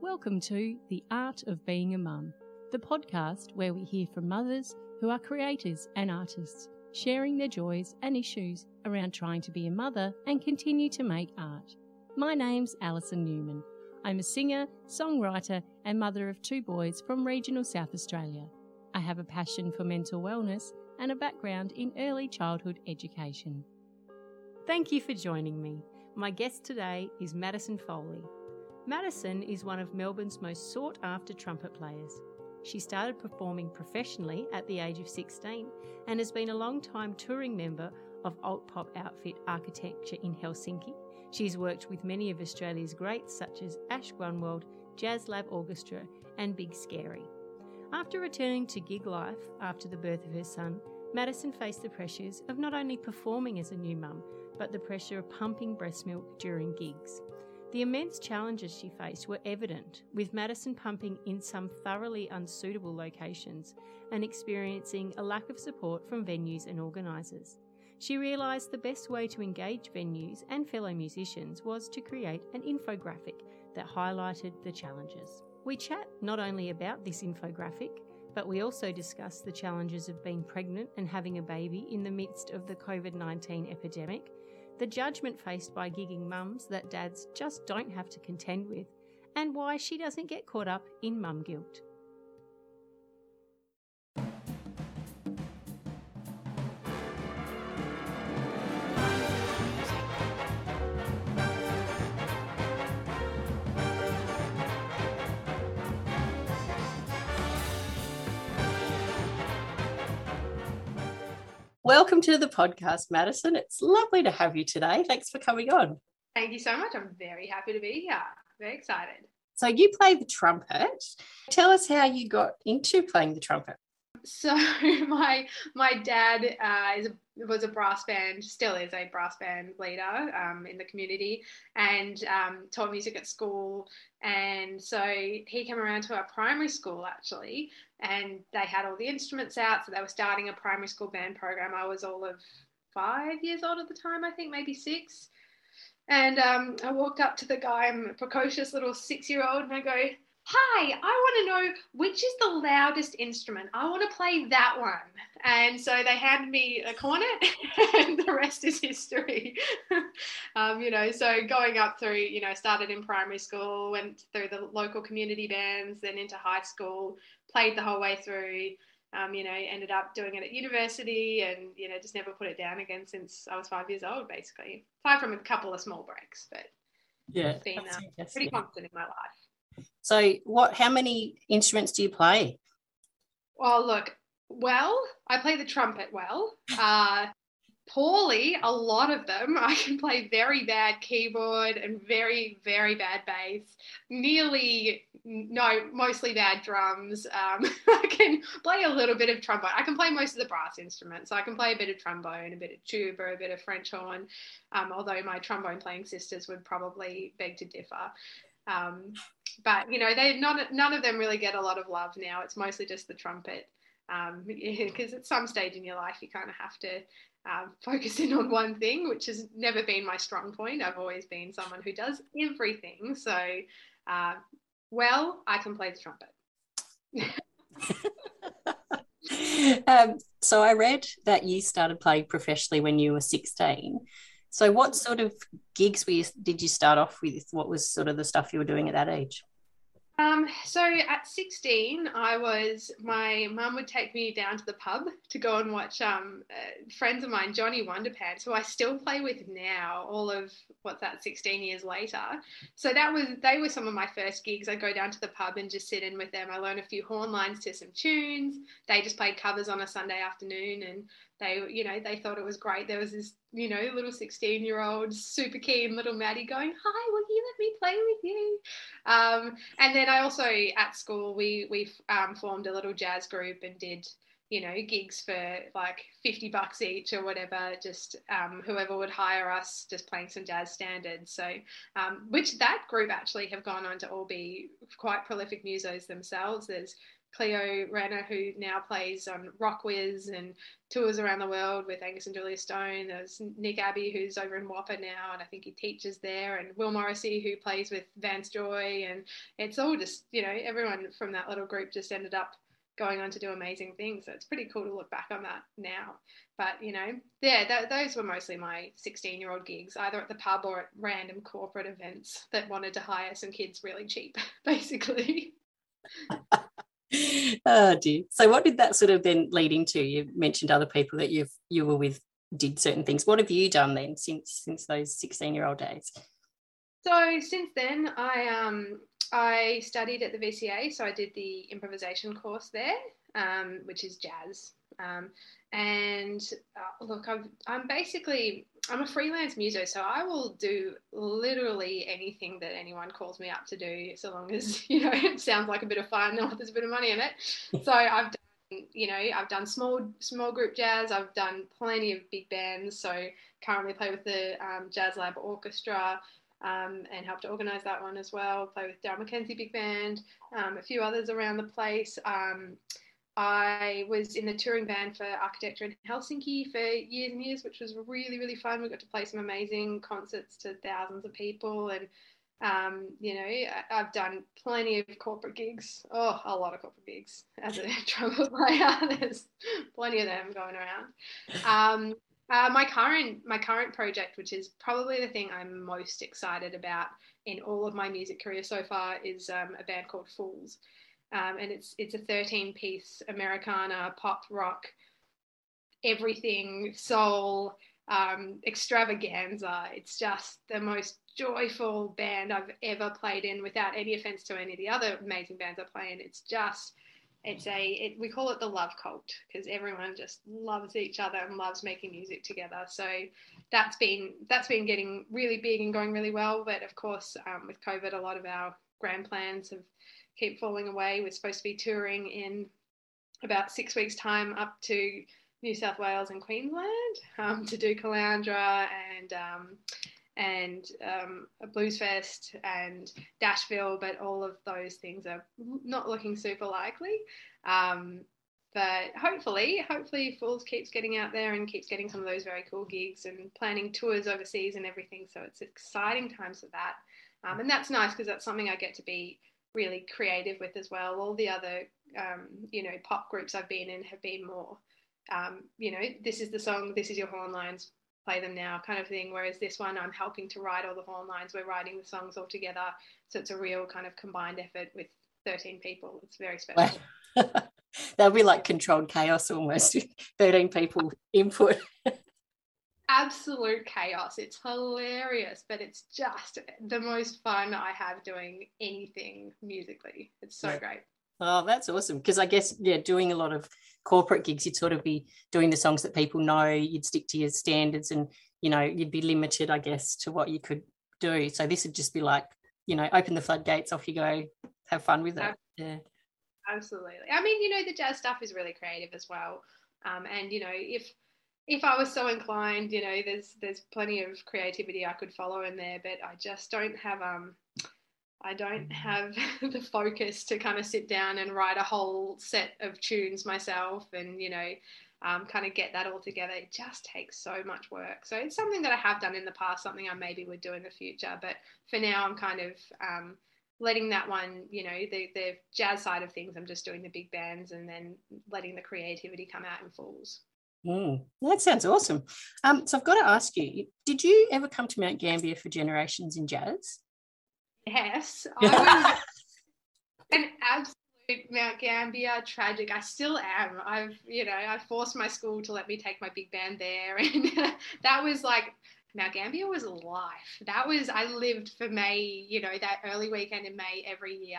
Welcome to The Art of Being a Mum, the podcast where we hear from mothers who are creators and artists, sharing their joys and issues around trying to be a mother and continue to make art. My name's Alison Newman. I'm a singer, songwriter, and mother of two boys from regional South Australia. I have a passion for mental wellness and a background in early childhood education. Thank you for joining me. My guest today is Madison Foley. Madison is one of Melbourne's most sought after trumpet players. She started performing professionally at the age of 16 and has been a long time touring member of alt pop outfit Architecture in Helsinki. She's worked with many of Australia's greats such as Ash Grunwald, Jazz Lab Orchestra, and Big Scary. After returning to gig life after the birth of her son, Madison faced the pressures of not only performing as a new mum, but the pressure of pumping breast milk during gigs. The immense challenges she faced were evident, with Madison pumping in some thoroughly unsuitable locations and experiencing a lack of support from venues and organisers. She realised the best way to engage venues and fellow musicians was to create an infographic that highlighted the challenges. We chat not only about this infographic, but we also discuss the challenges of being pregnant and having a baby in the midst of the COVID 19 epidemic the judgment faced by gigging mums that dads just don't have to contend with, and why she doesn't get caught up in mum guilt. Welcome to the podcast, Madison. It's lovely to have you today. Thanks for coming on. Thank you so much. I'm very happy to be here. Very excited. So, you play the trumpet. Tell us how you got into playing the trumpet. So, my my dad uh, is a was a brass band, still is a brass band leader um, in the community, and um, taught music at school. And so he came around to our primary school actually, and they had all the instruments out. So they were starting a primary school band program. I was all of five years old at the time, I think, maybe six. And um, I walked up to the guy, I'm a precocious little six year old, and I go, hi, I want to know which is the loudest instrument. I want to play that one. And so they handed me a cornet, and the rest is history. um, you know, so going up through, you know, started in primary school, went through the local community bands, then into high school, played the whole way through. Um, you know, ended up doing it at university and, you know, just never put it down again since I was five years old, basically. Aside from a couple of small breaks, but yeah, been uh, pretty constant in my life. So, what? How many instruments do you play? Well, look. Well, I play the trumpet well. Uh, poorly, a lot of them. I can play very bad keyboard and very, very bad bass. Nearly, no, mostly bad drums. Um, I can play a little bit of trombone. I can play most of the brass instruments. So I can play a bit of trombone, a bit of tuba, a bit of French horn. Um, although my trombone playing sisters would probably beg to differ. Um, but you know, they not none of them really get a lot of love now. It's mostly just the trumpet, because um, at some stage in your life you kind of have to um, focus in on one thing, which has never been my strong point. I've always been someone who does everything. So, uh, well, I can play the trumpet. um, so I read that you started playing professionally when you were 16. So, what sort of gigs were you, did you start off with? What was sort of the stuff you were doing at that age? Um, so at 16, I was, my mum would take me down to the pub to go and watch um, uh, friends of mine, Johnny Wonderpants, who I still play with now, all of what's that, 16 years later. So that was, they were some of my first gigs. I'd go down to the pub and just sit in with them. I learned a few horn lines to some tunes. They just played covers on a Sunday afternoon and they, you know, they thought it was great. There was this, you know, little 16 year old, super keen little Maddie going, Hi, will you let me play with you? Um, and then I also at school, we, we um, formed a little jazz group and did, you know, gigs for like 50 bucks each or whatever, just um, whoever would hire us, just playing some jazz standards. So, um, which that group actually have gone on to all be quite prolific musos themselves. There's Cleo Renner, who now plays um, on Rockwiz and tours around the world with Angus and Julia Stone. There's Nick Abbey, who's over in WAAPA now, and I think he teaches there, and Will Morrissey, who plays with Vance Joy. And it's all just, you know, everyone from that little group just ended up going on to do amazing things. So it's pretty cool to look back on that now. But, you know, yeah, th- those were mostly my 16 year old gigs, either at the pub or at random corporate events that wanted to hire some kids really cheap, basically. oh dear. So what did that sort of then lead into? You mentioned other people that you've you were with did certain things. What have you done then since since those 16 year old days? So since then I um I studied at the VCA, so I did the improvisation course there, um, which is jazz. Um, and uh, look, i am basically I'm a freelance muso, so I will do literally anything that anyone calls me up to do, so long as you know it sounds like a bit of fun and there's a bit of money in it. So I've done, you know, I've done small small group jazz. I've done plenty of big bands. So currently play with the um, Jazz Lab Orchestra um, and helped to organise that one as well. Play with Daryl McKenzie Big Band, um, a few others around the place. Um, I was in the touring band for Architecture in Helsinki for years and years, which was really, really fun. We got to play some amazing concerts to thousands of people. And, um, you know, I've done plenty of corporate gigs. Oh, a lot of corporate gigs as a trumpet player. There's plenty of them going around. Um, uh, my current my current project, which is probably the thing I'm most excited about in all of my music career so far, is um, a band called Fools, um, and it's it's a 13 piece Americana pop rock, everything soul um, extravaganza. It's just the most joyful band I've ever played in. Without any offense to any of the other amazing bands I play in, it's just it's a it, we call it the love cult because everyone just loves each other and loves making music together so that's been that's been getting really big and going really well but of course um, with covid a lot of our grand plans have keep falling away we're supposed to be touring in about six weeks time up to new south wales and queensland um, to do caloundra and um, and um, a blues fest and Dashville, but all of those things are not looking super likely. Um, but hopefully, hopefully Fools keeps getting out there and keeps getting some of those very cool gigs and planning tours overseas and everything. So it's exciting times for that. Um, and that's nice because that's something I get to be really creative with as well. All the other, um, you know, pop groups I've been in have been more, um, you know, this is the song, this is your horn lines, play them now kind of thing. Whereas this one, I'm helping to write all the horn lines. We're writing the songs all together. So it's a real kind of combined effort with 13 people. It's very special. That'll be like controlled chaos almost, 13 people input. Absolute chaos. It's hilarious, but it's just the most fun I have doing anything musically. It's so yeah. great. Oh, that's awesome. Because I guess, yeah, doing a lot of corporate gigs, you'd sort of be doing the songs that people know, you'd stick to your standards and, you know, you'd be limited, I guess, to what you could do. So this would just be like, you know, open the floodgates, off you go, have fun with it. Yeah. Absolutely. I mean, you know, the jazz stuff is really creative as well. Um, and, you know, if, if I was so inclined, you know, there's there's plenty of creativity I could follow in there, but I just don't have um I don't have the focus to kind of sit down and write a whole set of tunes myself and, you know, um, kind of get that all together. It just takes so much work. So it's something that I have done in the past, something I maybe would do in the future. But for now, I'm kind of um, letting that one, you know, the, the jazz side of things, I'm just doing the big bands and then letting the creativity come out in Fools. Mm, that sounds awesome. Um, so I've got to ask you, did you ever come to Mount Gambier for Generations in Jazz? Yes, I was an absolute Mount Gambier tragic. I still am. I've, you know, I forced my school to let me take my big band there, and that was like Mount Gambier was life. That was I lived for May, you know, that early weekend in May every year.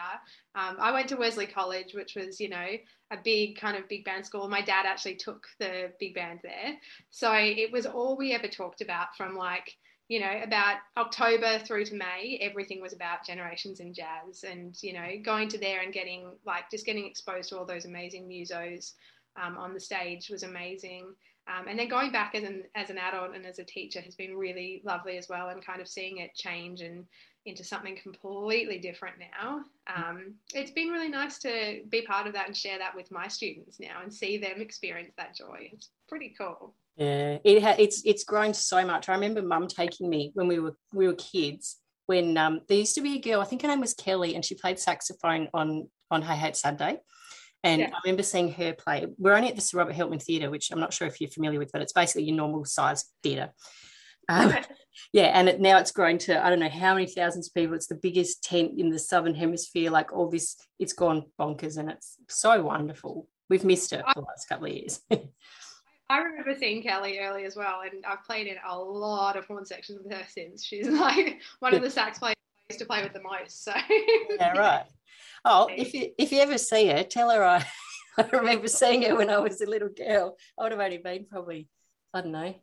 Um, I went to Wesley College, which was, you know, a big kind of big band school. My dad actually took the big band there, so it was all we ever talked about from like you know, about October through to May, everything was about generations in jazz and, you know, going to there and getting like just getting exposed to all those amazing musos um, on the stage was amazing. Um, and then going back as an, as an adult and as a teacher has been really lovely as well and kind of seeing it change and into something completely different now. Um, it's been really nice to be part of that and share that with my students now and see them experience that joy. It's pretty cool. Yeah, it ha- it's it's grown so much. I remember Mum taking me when we were we were kids. When um, there used to be a girl, I think her name was Kelly, and she played saxophone on on Hey Hey Saturday. And yeah. I remember seeing her play. We're only at the Sir Robert Helpmann Theatre, which I'm not sure if you're familiar with, but it's basically your normal size theatre. Um, yeah, and it, now it's grown to I don't know how many thousands of people. It's the biggest tent in the southern hemisphere. Like all this, it's gone bonkers, and it's so wonderful. We've missed her for the last couple of years. I remember seeing Kelly early as well, and I've played in a lot of horn sections with her since. She's like one of the sax players I used to play with the most. So yeah, right. Oh, if you if you ever see her, tell her I I remember seeing her when I was a little girl. I would have only been probably I don't know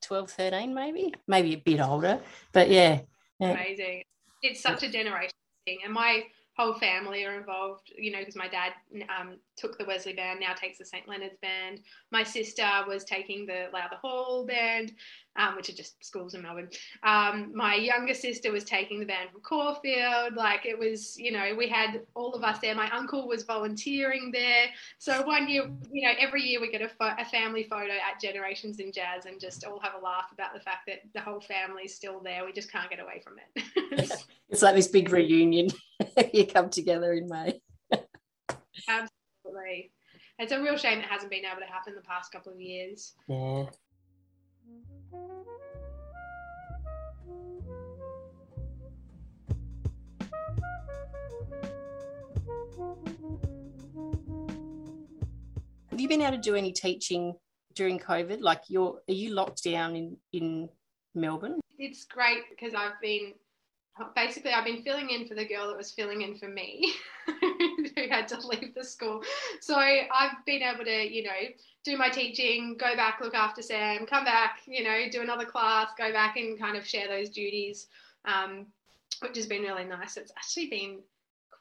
12, 13 maybe, maybe a bit older. But yeah, yeah. amazing. It's such a generation thing, and my whole family are involved, you know, because my dad um, took the Wesley band, now takes the St. Leonard's band. My sister was taking the Lowther Hall band, um, which are just schools in Melbourne. Um, my younger sister was taking the band from Caulfield. Like it was, you know, we had all of us there. My uncle was volunteering there. So one year, you know, every year we get a, fo- a family photo at Generations in Jazz and just all have a laugh about the fact that the whole family's still there. We just can't get away from it. it's like this big reunion. you come together in May. Absolutely. It's a real shame it hasn't been able to happen the past couple of years. Yeah. Have you been able to do any teaching during COVID? Like you're are you locked down in, in Melbourne? It's great because I've been basically I've been filling in for the girl that was filling in for me had to leave the school. So I've been able to, you know, do my teaching, go back, look after Sam, come back, you know, do another class, go back and kind of share those duties, um, which has been really nice. It's actually been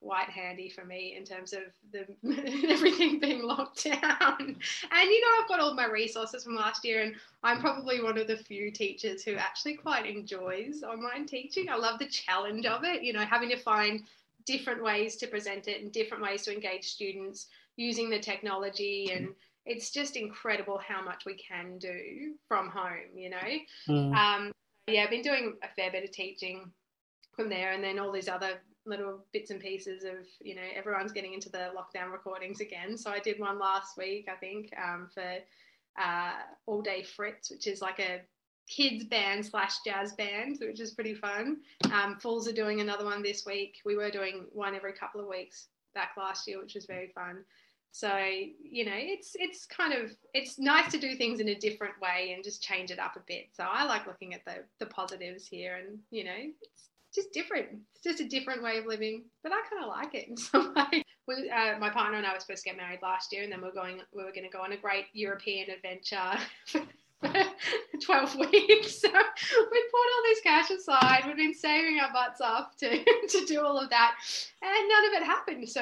quite handy for me in terms of the everything being locked down. And you know, I've got all my resources from last year, and I'm probably one of the few teachers who actually quite enjoys online teaching. I love the challenge of it. You know, having to find different ways to present it and different ways to engage students using the technology. And it's just incredible how much we can do from home you know? Mm. um, yeah i've been doing a fair bit of teaching from there and then all these other little bits and pieces of you know everyone's getting into the lockdown recordings again. So i did one last week i think um, for uh, all day fritz which is like a kids band slash jazz band which is pretty fun um, fools are doing another one this week we were doing one every couple of weeks back last year which was very fun so you know it's it's kind of it's nice to do things in a different way and just change it up a bit so i like looking at the the positives here and you know it's just different. It's just a different way of living, but I kind of like it in some way. We, uh, my partner and I were supposed to get married last year, and then we are going. We were going to go on a great European adventure. for 12 weeks. So we put all this cash aside. We've been saving our butts off to, to do all of that. And none of it happened. So,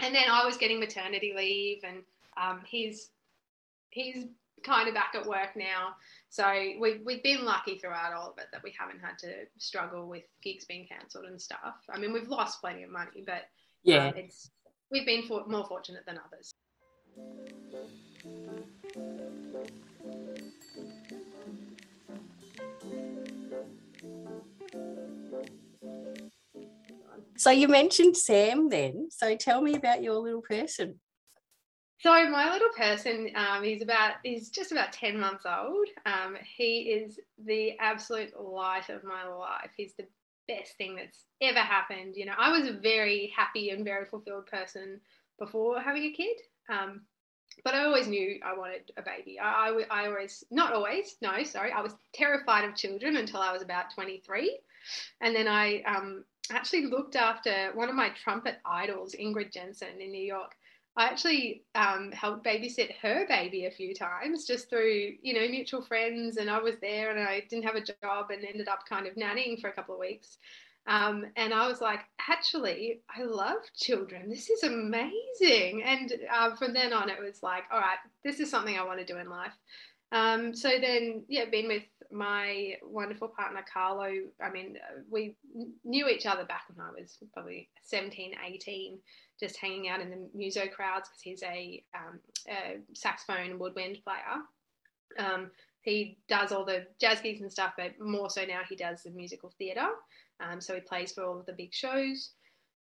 and then I was getting maternity leave and um, he's, he's kind of back at work now. So we've, we've been lucky throughout all of it that we haven't had to struggle with gigs being cancelled and stuff. I mean, we've lost plenty of money, but yeah, um, it's we've been for, more fortunate than others. So you mentioned Sam then. So tell me about your little person. So my little person, um, he's about he's just about ten months old. Um, he is the absolute light of my life. He's the best thing that's ever happened. You know, I was a very happy and very fulfilled person before having a kid. Um, but I always knew I wanted a baby. I, I, I always, not always, no, sorry, I was terrified of children until I was about 23. And then I um, actually looked after one of my trumpet idols, Ingrid Jensen in New York. I actually um, helped babysit her baby a few times just through, you know, mutual friends. And I was there and I didn't have a job and ended up kind of nannying for a couple of weeks. Um, and I was like, actually, I love children. This is amazing. And uh, from then on, it was like, all right, this is something I want to do in life. Um, so then, yeah, been with my wonderful partner Carlo, I mean, we knew each other back when I was probably 17, 18, just hanging out in the muso crowds because he's a, um, a, saxophone woodwind player. Um, he does all the jazz gigs and stuff, but more so now he does the musical theatre. Um, so he plays for all of the big shows.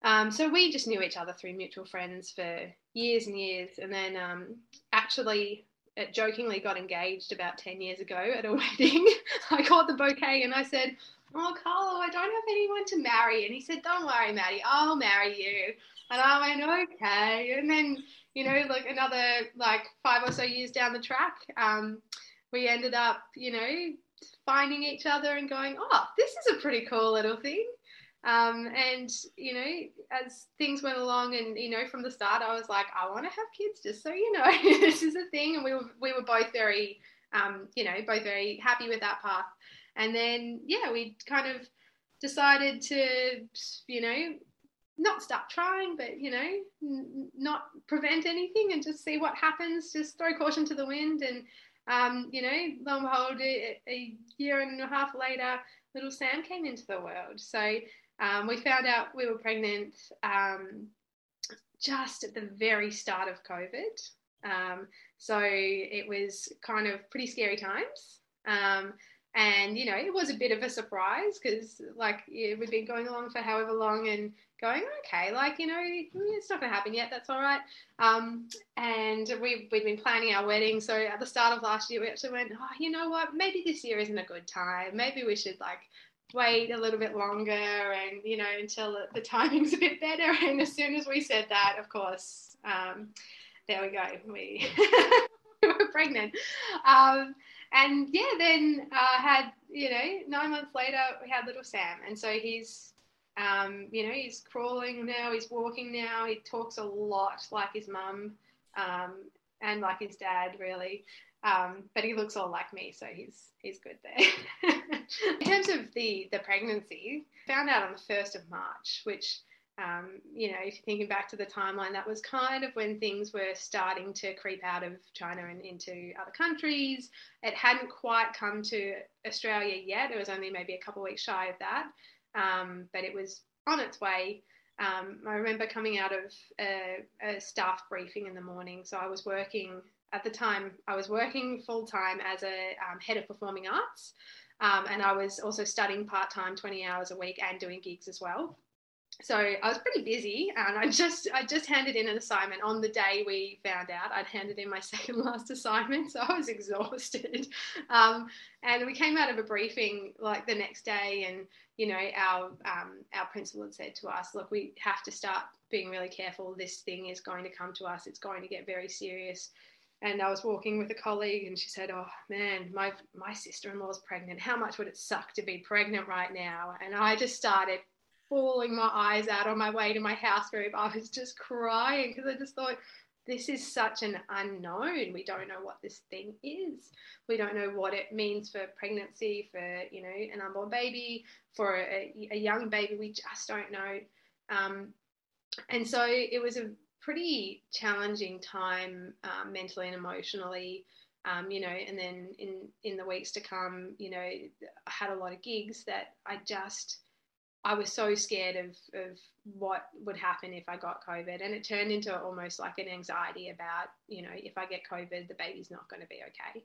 Um, so we just knew each other through mutual friends for years and years. And then um, actually, jokingly got engaged about 10 years ago at a wedding. I caught the bouquet and I said, Oh, Carlo, I don't have anyone to marry. And he said, Don't worry, Maddie, I'll marry you. And I went, Okay. And then, you know, like another like five or so years down the track, um, we ended up, you know, finding each other and going, Oh, this is a pretty cool little thing. Um, and you know, as things went along, and you know, from the start, I was like, I want to have kids, just so you know, this is a thing. And we were we were both very, um, you know, both very happy with that path. And then yeah, we kind of decided to, you know, not stop trying, but you know, n- not prevent anything and just see what happens. Just throw caution to the wind, and um, you know, lo and behold, a, a year and a half later, little Sam came into the world. So um, we found out we were pregnant um, just at the very start of COVID. Um, so it was kind of pretty scary times. And, you know, it was a bit of a surprise because, like, yeah, we'd been going along for however long and going, okay, like, you know, it's not going to happen yet. That's all right. Um, and we, we'd been planning our wedding. So at the start of last year, we actually went, oh, you know what? Maybe this year isn't a good time. Maybe we should, like, wait a little bit longer and you know until the timing's a bit better and as soon as we said that of course um, there we go we, were pregnant um, and yeah then uh, had you know nine months later we had little sam and so he's um, you know he's crawling now he's walking now he talks a lot like his mum um, and like his dad really um, but he looks all like me, so he's he's good there. in terms of the the pregnancy, found out on the first of March, which um, you know, if you're thinking back to the timeline, that was kind of when things were starting to creep out of China and into other countries. It hadn't quite come to Australia yet. It was only maybe a couple of weeks shy of that, um, but it was on its way. Um, I remember coming out of a, a, staff briefing in the morning. So I was working at the time, I was working full time as a um, head of performing arts, um, and I was also studying part time, 20 hours a week, and doing gigs as well. So I was pretty busy, and I just I just handed in an assignment on the day we found out. I'd handed in my second last assignment, so I was exhausted. Um, and we came out of a briefing like the next day, and you know our um, our principal had said to us, "Look, we have to start being really careful. This thing is going to come to us. It's going to get very serious." and I was walking with a colleague and she said, "Oh man, my my sister-in-law's pregnant. How much would it suck to be pregnant right now?" And I just started bawling my eyes out on my way to my house group. I was just crying because I just thought this is such an unknown. We don't know what this thing is. We don't know what it means for pregnancy, for you know an unborn baby, for a, a young baby. We just don't know. Um, and so it was a pretty challenging time um, mentally and emotionally. Um, you know, and then in in the weeks to come, you know, I had a lot of gigs that I just I was so scared of of what would happen if I got COVID, and it turned into almost like an anxiety about, you know, if I get COVID, the baby's not going to be okay.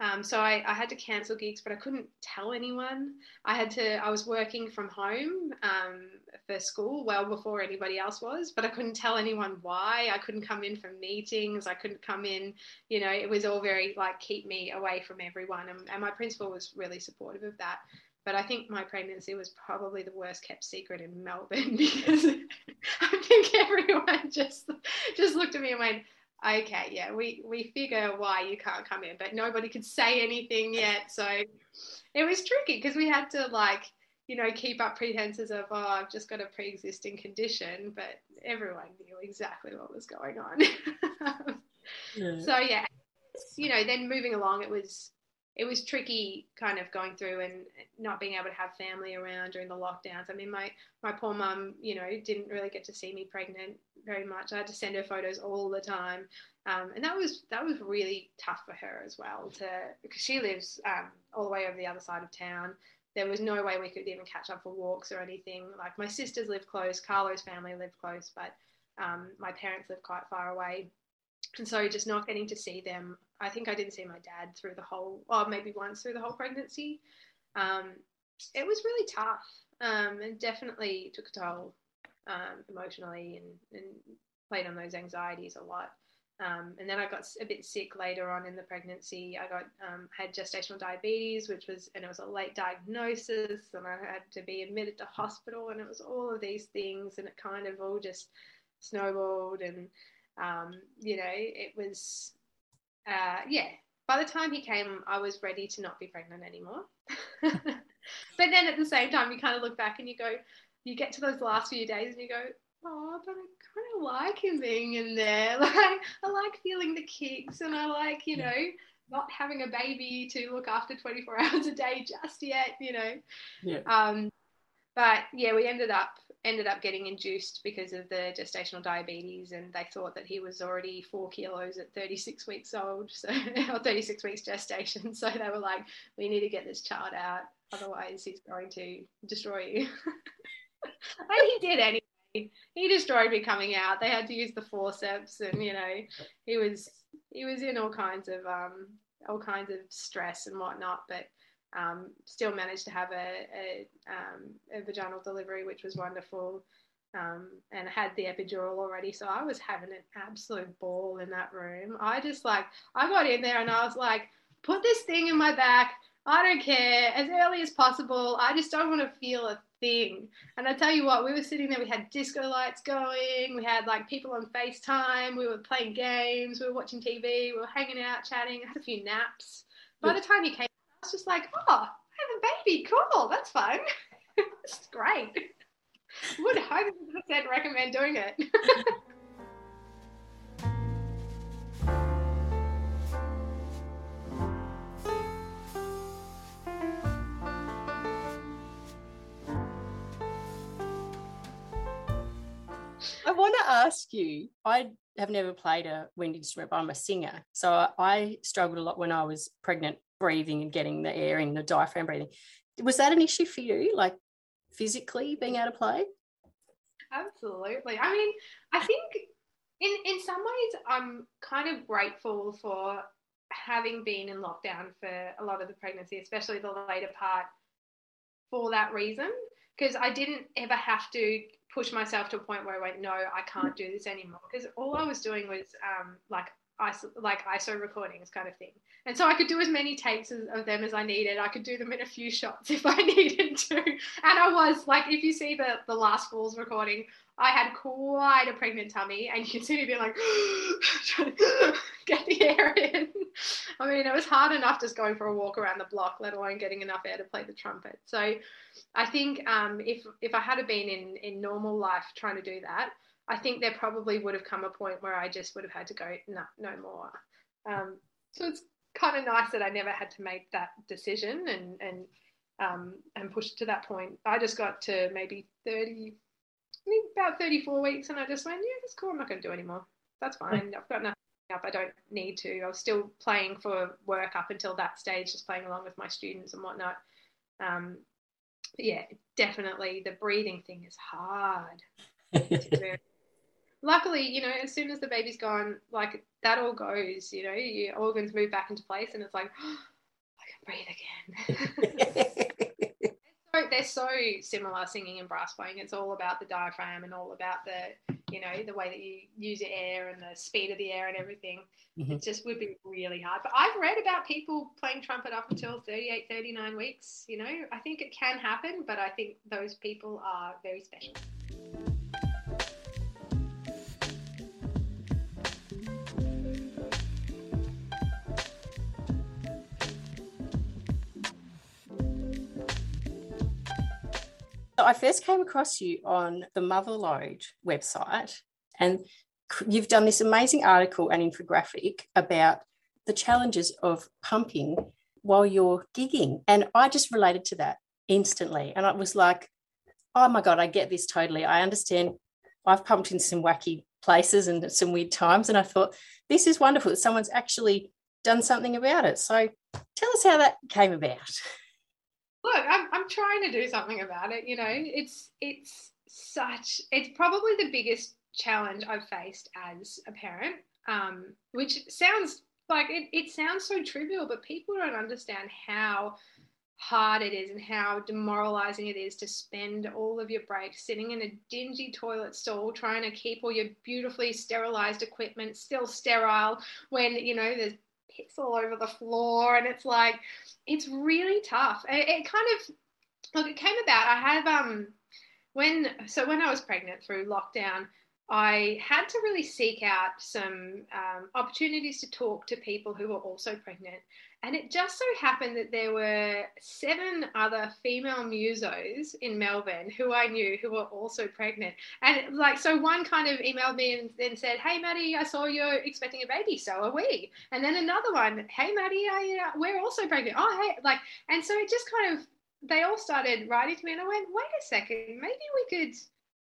Um, so I, I, had to cancel gigs, but I couldn't tell anyone. I had to. I was working from home um, for school well before anybody else was, but I couldn't tell anyone why. I couldn't come in for meetings. I couldn't come in. You know, it was all very like keep me away from everyone. And, and my principal was really supportive of that. But I think my pregnancy was probably the worst kept secret in Melbourne because I think everyone just just looked at me and went, okay, yeah, we we figure why you can't come in, but nobody could say anything yet. So it was tricky because we had to like, you know, keep up pretenses of oh, I've just got a pre-existing condition, but everyone knew exactly what was going on. yeah. So yeah, you know, then moving along, it was it was tricky kind of going through and not being able to have family around during the lockdowns. I mean, my my poor mum, you know, didn't really get to see me pregnant very much. I had to send her photos all the time, um, and that was that was really tough for her as well to because she lives um, all the way over the other side of town. There was no way we could even catch up for walks or anything. Like my sisters live close, Carlo's family lived close, but um, my parents live quite far away and so just not getting to see them i think i didn't see my dad through the whole or maybe once through the whole pregnancy. Um, it was really tough. Um, and definitely took a toll um, emotionally and, and, played on those anxieties a lot. Um, and then I got a bit sick later on in the pregnancy. I got um, had gestational diabetes, which was and it was a late diagnosis, and I had to be admitted to hospital, and it was all of these things, and it kind of all just snowballed, and um, you know, it was, uh, yeah. By the time he came, I was ready to not be pregnant anymore. but then at the same time, you kind of look back and you go, you get to those last few days and you go, oh, but I kind of like him being in there. Like, I like feeling the kicks and I like, you know, not having a baby to look after 24 hours a day just yet, you know. Yeah. Um, but yeah, we ended up ended up getting induced because of the gestational diabetes, and they thought that he was already four kilos at 36 weeks old, so or 36 weeks gestation. So they were like, "We need to get this child out, otherwise he's going to destroy you." and he did anyway. He destroyed me coming out. They had to use the forceps, and you know, he was he was in all kinds of um, all kinds of stress and whatnot, but um, still managed to have a, a, um, a, vaginal delivery, which was wonderful. Um, and had the epidural already. So I was having an absolute ball in that room. I just like, I got in there and I was like, put this thing in my back. I don't care as early as possible. I just don't want to feel a thing. And I tell you what, we were sitting there, we had disco lights going, we had like people on FaceTime, we were playing games, we were watching TV, we were hanging out, chatting, had a few naps. By the time you came was just like, oh, I have a baby. Cool. That's fun. it's great. Would 100% recommend doing it. I want to ask you. I have never played a wind instrument, but I'm a singer. So I struggled a lot when I was pregnant breathing and getting the air in the diaphragm breathing. Was that an issue for you, like physically being able to play? Absolutely. I mean, I think in in some ways I'm kind of grateful for having been in lockdown for a lot of the pregnancy, especially the later part, for that reason. Because I didn't ever have to push myself to a point where I went, no, I can't do this anymore. Because all I was doing was um, like ISO, like ISO recordings kind of thing. And so I could do as many takes of them as I needed. I could do them in a few shots if I needed to. And I was like, if you see the, the last Fools recording, I had quite a pregnant tummy, and you can see me being like, get the air in. I mean, it was hard enough just going for a walk around the block, let alone getting enough air to play the trumpet. So I think um, if if I had been in in normal life trying to do that, I think there probably would have come a point where I just would have had to go, no, no more. Um, so it's kind of nice that I never had to make that decision and and um, and push to that point. I just got to maybe 30, about 34 weeks, and I just went, yeah, that's cool. I'm not going to do anymore. That's fine. I've got nothing up. I don't need to. I was still playing for work up until that stage, just playing along with my students and whatnot. Um, yeah, definitely the breathing thing is hard. luckily, you know, as soon as the baby's gone, like that all goes, you know, your organs move back into place and it's like, oh, I can breathe again. so, they're so similar singing and brass playing. It's all about the diaphragm and all about the, you know, the way that you use your air and the speed of the air and everything. Mm-hmm. It just would be really hard. But I've read about people playing trumpet up until 38, 39 weeks. You know, I think it can happen, but I think those people are very special. I first came across you on the Mother Lode website, and you've done this amazing article and infographic about the challenges of pumping while you're gigging. And I just related to that instantly. And I was like, oh my God, I get this totally. I understand. I've pumped in some wacky places and some weird times. And I thought, this is wonderful that someone's actually done something about it. So tell us how that came about. Look, I'm, I'm trying to do something about it. You know, it's it's such it's probably the biggest challenge I've faced as a parent. Um, which sounds like it, it sounds so trivial, but people don't understand how hard it is and how demoralizing it is to spend all of your breaks sitting in a dingy toilet stall trying to keep all your beautifully sterilized equipment still sterile when you know there's piss all over the floor and it's like it's really tough. It, it kind of look it came about i have um when so when i was pregnant through lockdown I had to really seek out some um, opportunities to talk to people who were also pregnant. And it just so happened that there were seven other female musos in Melbourne who I knew who were also pregnant. And like, so one kind of emailed me and then said, Hey, Maddie, I saw you're expecting a baby. So are we. And then another one, Hey, Maddie, I, uh, we're also pregnant. Oh, hey, like, and so it just kind of, they all started writing to me and I went, wait a second, maybe we could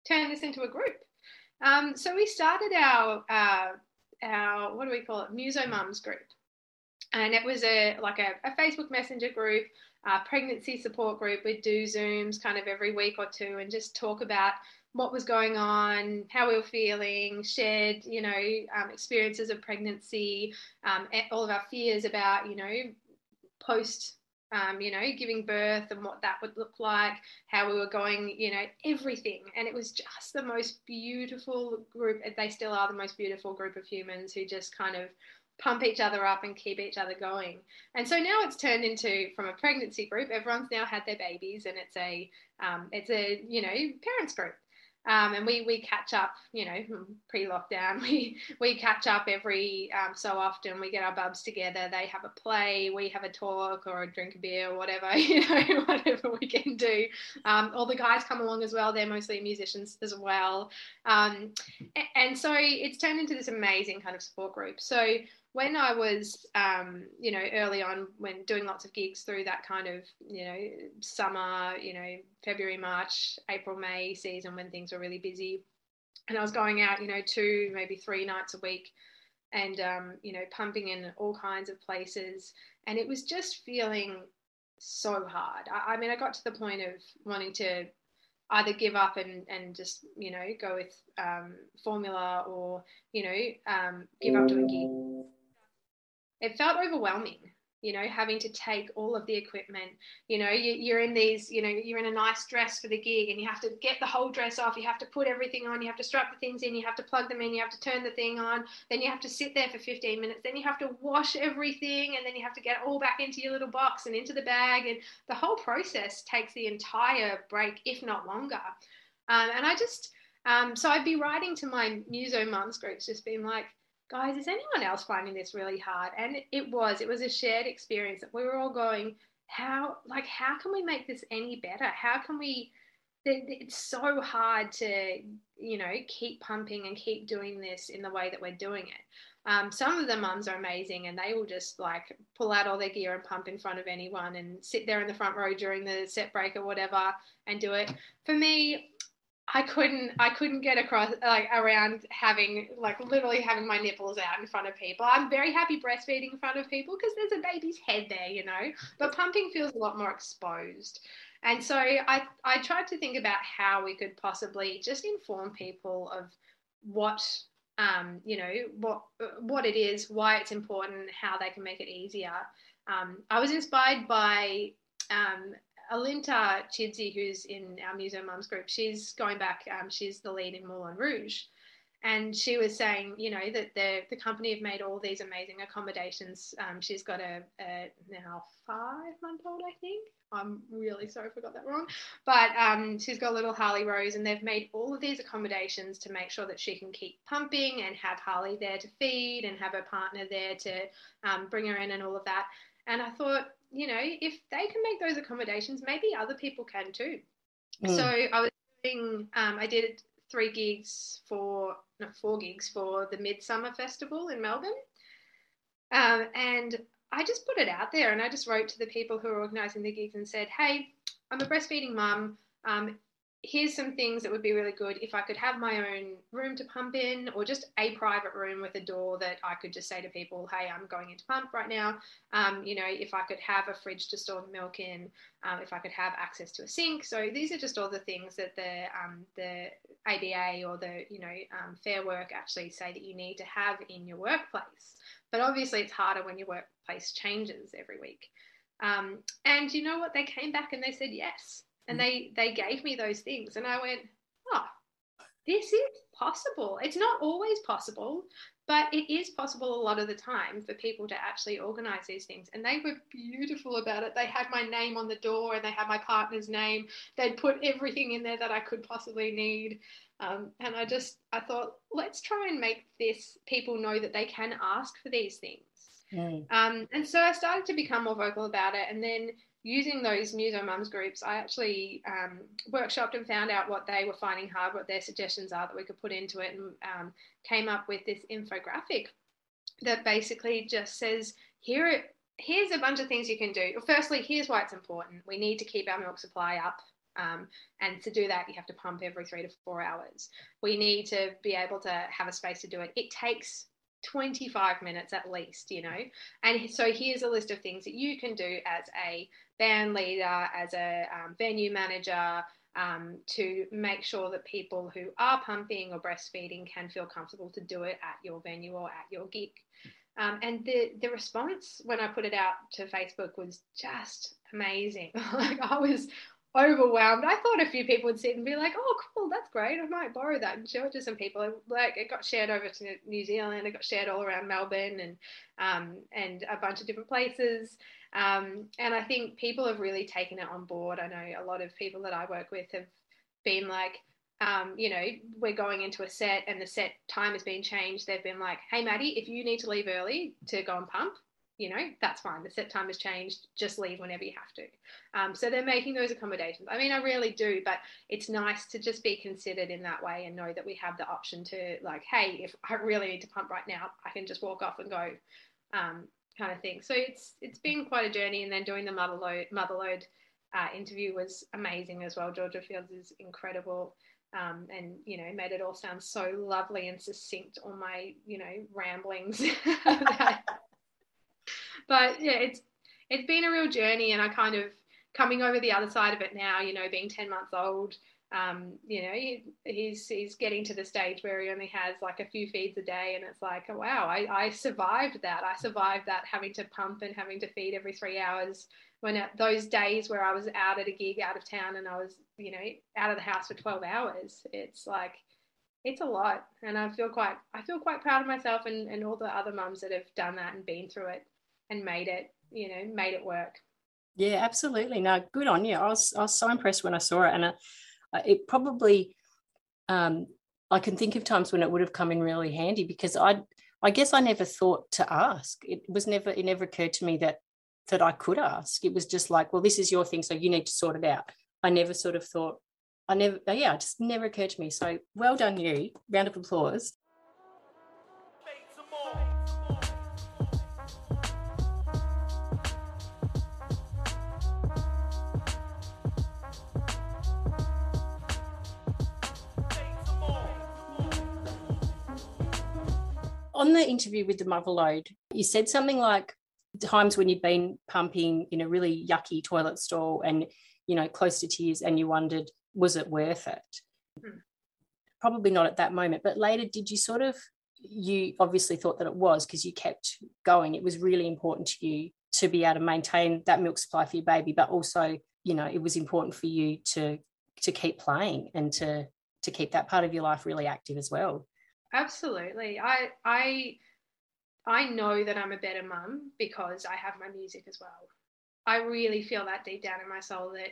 turn this into a group. Um, so we started our uh, our what do we call it, Muso Mums group, and it was a like a, a Facebook Messenger group, pregnancy support group. We'd do Zooms kind of every week or two and just talk about what was going on, how we were feeling, shared, you know, um, experiences of pregnancy, um, all of our fears about, you know, post um, you know, giving birth and what that would look like, how we were going, you know, everything. And it was just the most beautiful group. They still are the most beautiful group of humans who just kind of pump each other up and keep each other going. And so now it's turned into from a pregnancy group. Everyone's now had their babies, and it's a um, it's a you know parents group. Um, and we we catch up, you know, pre-lockdown. We we catch up every um, so often. We get our bubs together. They have a play. We have a talk or a drink a beer or whatever, you know, whatever we can do. Um, all the guys come along as well. They're mostly musicians as well. Um, and so it's turned into this amazing kind of support group. So when I was, um, you know, early on when doing lots of gigs through that kind of, you know, summer, you know, February, March, April, May season when things were really busy, and I was going out, you know, two, maybe three nights a week, and um, you know, pumping in all kinds of places, and it was just feeling so hard. I, I mean, I got to the point of wanting to either give up and, and just you know go with um, formula or you know um, give up doing gigs it felt overwhelming you know having to take all of the equipment. You know you, are in these you know you're in a nice dress for the gig and you have to get the whole dress off. You have to put everything on. You have to strap the things in. You have to plug them in. You have to turn the thing on. Then you have to sit there for 15 minutes. Then you have to wash everything and then you have to get all back into your little box and into the bag. And the whole process takes the entire break if not longer. Um, and i just um, so i'd be writing to my muso mums groups just being like guys, is anyone else finding this really hard? And it was, it was a shared experience that we were all going, how, like, how can we make this any better? How can we, it's so hard to, you know, keep pumping and keep doing this in the way that we're doing it. Um, some of the mums are amazing and they will just like pull out all their gear and pump in front of anyone and sit there in the front row during the set break or whatever and do it. For me, I couldn't I couldn't get across like around having like literally having my nipples out in front of people. I'm very happy breastfeeding in front of people because there's a baby's head there, you know. But pumping feels a lot more exposed. And so I I tried to think about how we could possibly just inform people of what um, you know what what it is, why it's important, how they can make it easier. Um, I was inspired by um, Alinta Chidzey, who's in our Muso Mums group, she's going back, um, she's the lead in Moulin Rouge. And she was saying, you know, that the, the company have made all these amazing accommodations. Um, she's got a, a, now five month old, I think. I'm really sorry if I got that wrong. But um, she's got a little Harley Rose, and they've made all of these accommodations to make sure that she can keep pumping and have Harley there to feed and have her partner there to um, bring her in and all of that. And I thought, you know, if they can make those accommodations, maybe other people can too. Mm. So I was doing, um, I did three gigs for, not four gigs for the Midsumma Festival in Melbourne. Um, and I just put it out there and I just wrote to the people who were organising the gigs and said, hey, I'm a breastfeeding mum. Um, here's some things that would be really good if I could have my own room to pump in or just a private room with a door that I could just say to people, hey, I'm going into pump right now. Um, you know, if I could have a fridge to store the milk in, um, if I could have access to a sink. So these are just all the things that the, um, the ABA or the, you know, um, Fair Work actually say that you need to have in your workplace. But obviously it's harder when your workplace changes every week. Um, and you know what? They came back and they said yes and mm. they they gave me those things and i went oh this is possible. It's not always possible but it is possible a lot of the time for people to actually organize these things. And they were beautiful about it. They had my name on the door and they had my partner's name. They'd put everything in there that i could possibly need. Um, and i just i thought let's try and make this people know that they can ask for these things. Mm. um, and so i started to become more vocal about it. And then using those muso mums groups, I actually um, workshopped and found out what they were finding hard, what their suggestions are that we could put into it, and um, came up with this infographic that basically just says here here's a bunch of things you can do. Firstly, here's why it's important. We need to keep our milk supply up. Um, and to do that, you have to pump every three to four hours. We need to be able to have a space to do it. It takes 25 minutes at least, you know. And so here's a list of things that you can do as a band leader, as a um, venue manager, um, to make sure that people who are pumping or breastfeeding can feel comfortable to do it at your venue or at your gig. Um, and the the response when I put it out to Facebook was just amazing. like I was overwhelmed. I thought a few people would sit and be like, "Oh, cool, that's great. I might borrow that and show it to some people." Like it got shared over to New Zealand. It got shared all around Melbourne and um, and a bunch of different places. Um, and I think people have really taken it on board. I know a lot of people that I work with have been like, um, you know, we're going into a set and the set time has been changed. They've been like, "Hey, Maddie, if you need to leave early to go and pump, you know, that's fine. The set time has changed. Just leave whenever you have to. Um, so they're making those accommodations. I mean, I really do, but it's nice to just be considered in that way and know that we have the option to, like, hey, if I really need to pump right now, I can just walk off and go, um, kind of thing. So it's it's been quite a journey. And then doing the Mother Lode Motherload uh, interview was amazing as well. Georgia Fields is incredible. Um, and you know made it all sound so lovely and succinct on my you know ramblings but yeah, it's it's been a real journey, and I kind of coming over the other side of it now. You know, being ten months old. Um, you know, he, he's he's getting to the stage where he only has like a few feeds a day, and it's like, oh, wow, I, I survived that. I survived that having to pump and having to feed every three hours. When at those days where I was out at a gig out of town and I was, you know, out of the house for 12 hours, it's like it's a lot and i feel quite i feel quite proud of myself and, and all the other mums that have done that and been through it and made it, you know, made it work. Yeah, absolutely. No, good on you. I was I was so impressed when I saw it, and it probably um, I can think of times when it would have come in really handy because I I guess I never thought to ask. It was never it never occurred to me that that I could ask. It was just like, well, this is your thing, so you need to sort it out. I never sort of thought. I never, yeah, it just never occurred to me. So well done, you. Round of applause. On the interview with the Mother Lode, you said something like times when you'd been pumping in a really yucky toilet stall and you know close to tears and you wondered was it worth it? Hmm. probably not at that moment but later did you sort of you obviously thought that it was because you kept going. It was really important to you to be able to maintain that milk supply for your baby but also you know it was important for you to to keep playing and to to keep that part of your life really active as well Absolutely. I I I know that I'm a better mum because I have my music as well. I really feel that deep down in my soul that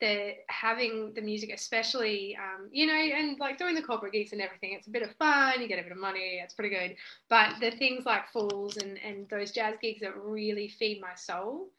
that having the music, especially, um, you know, and like doing the corporate gigs and everything, it's a bit of fun, you get a bit of money, it's pretty good. But the things like Fools and, and those jazz gigs that really feed my soul,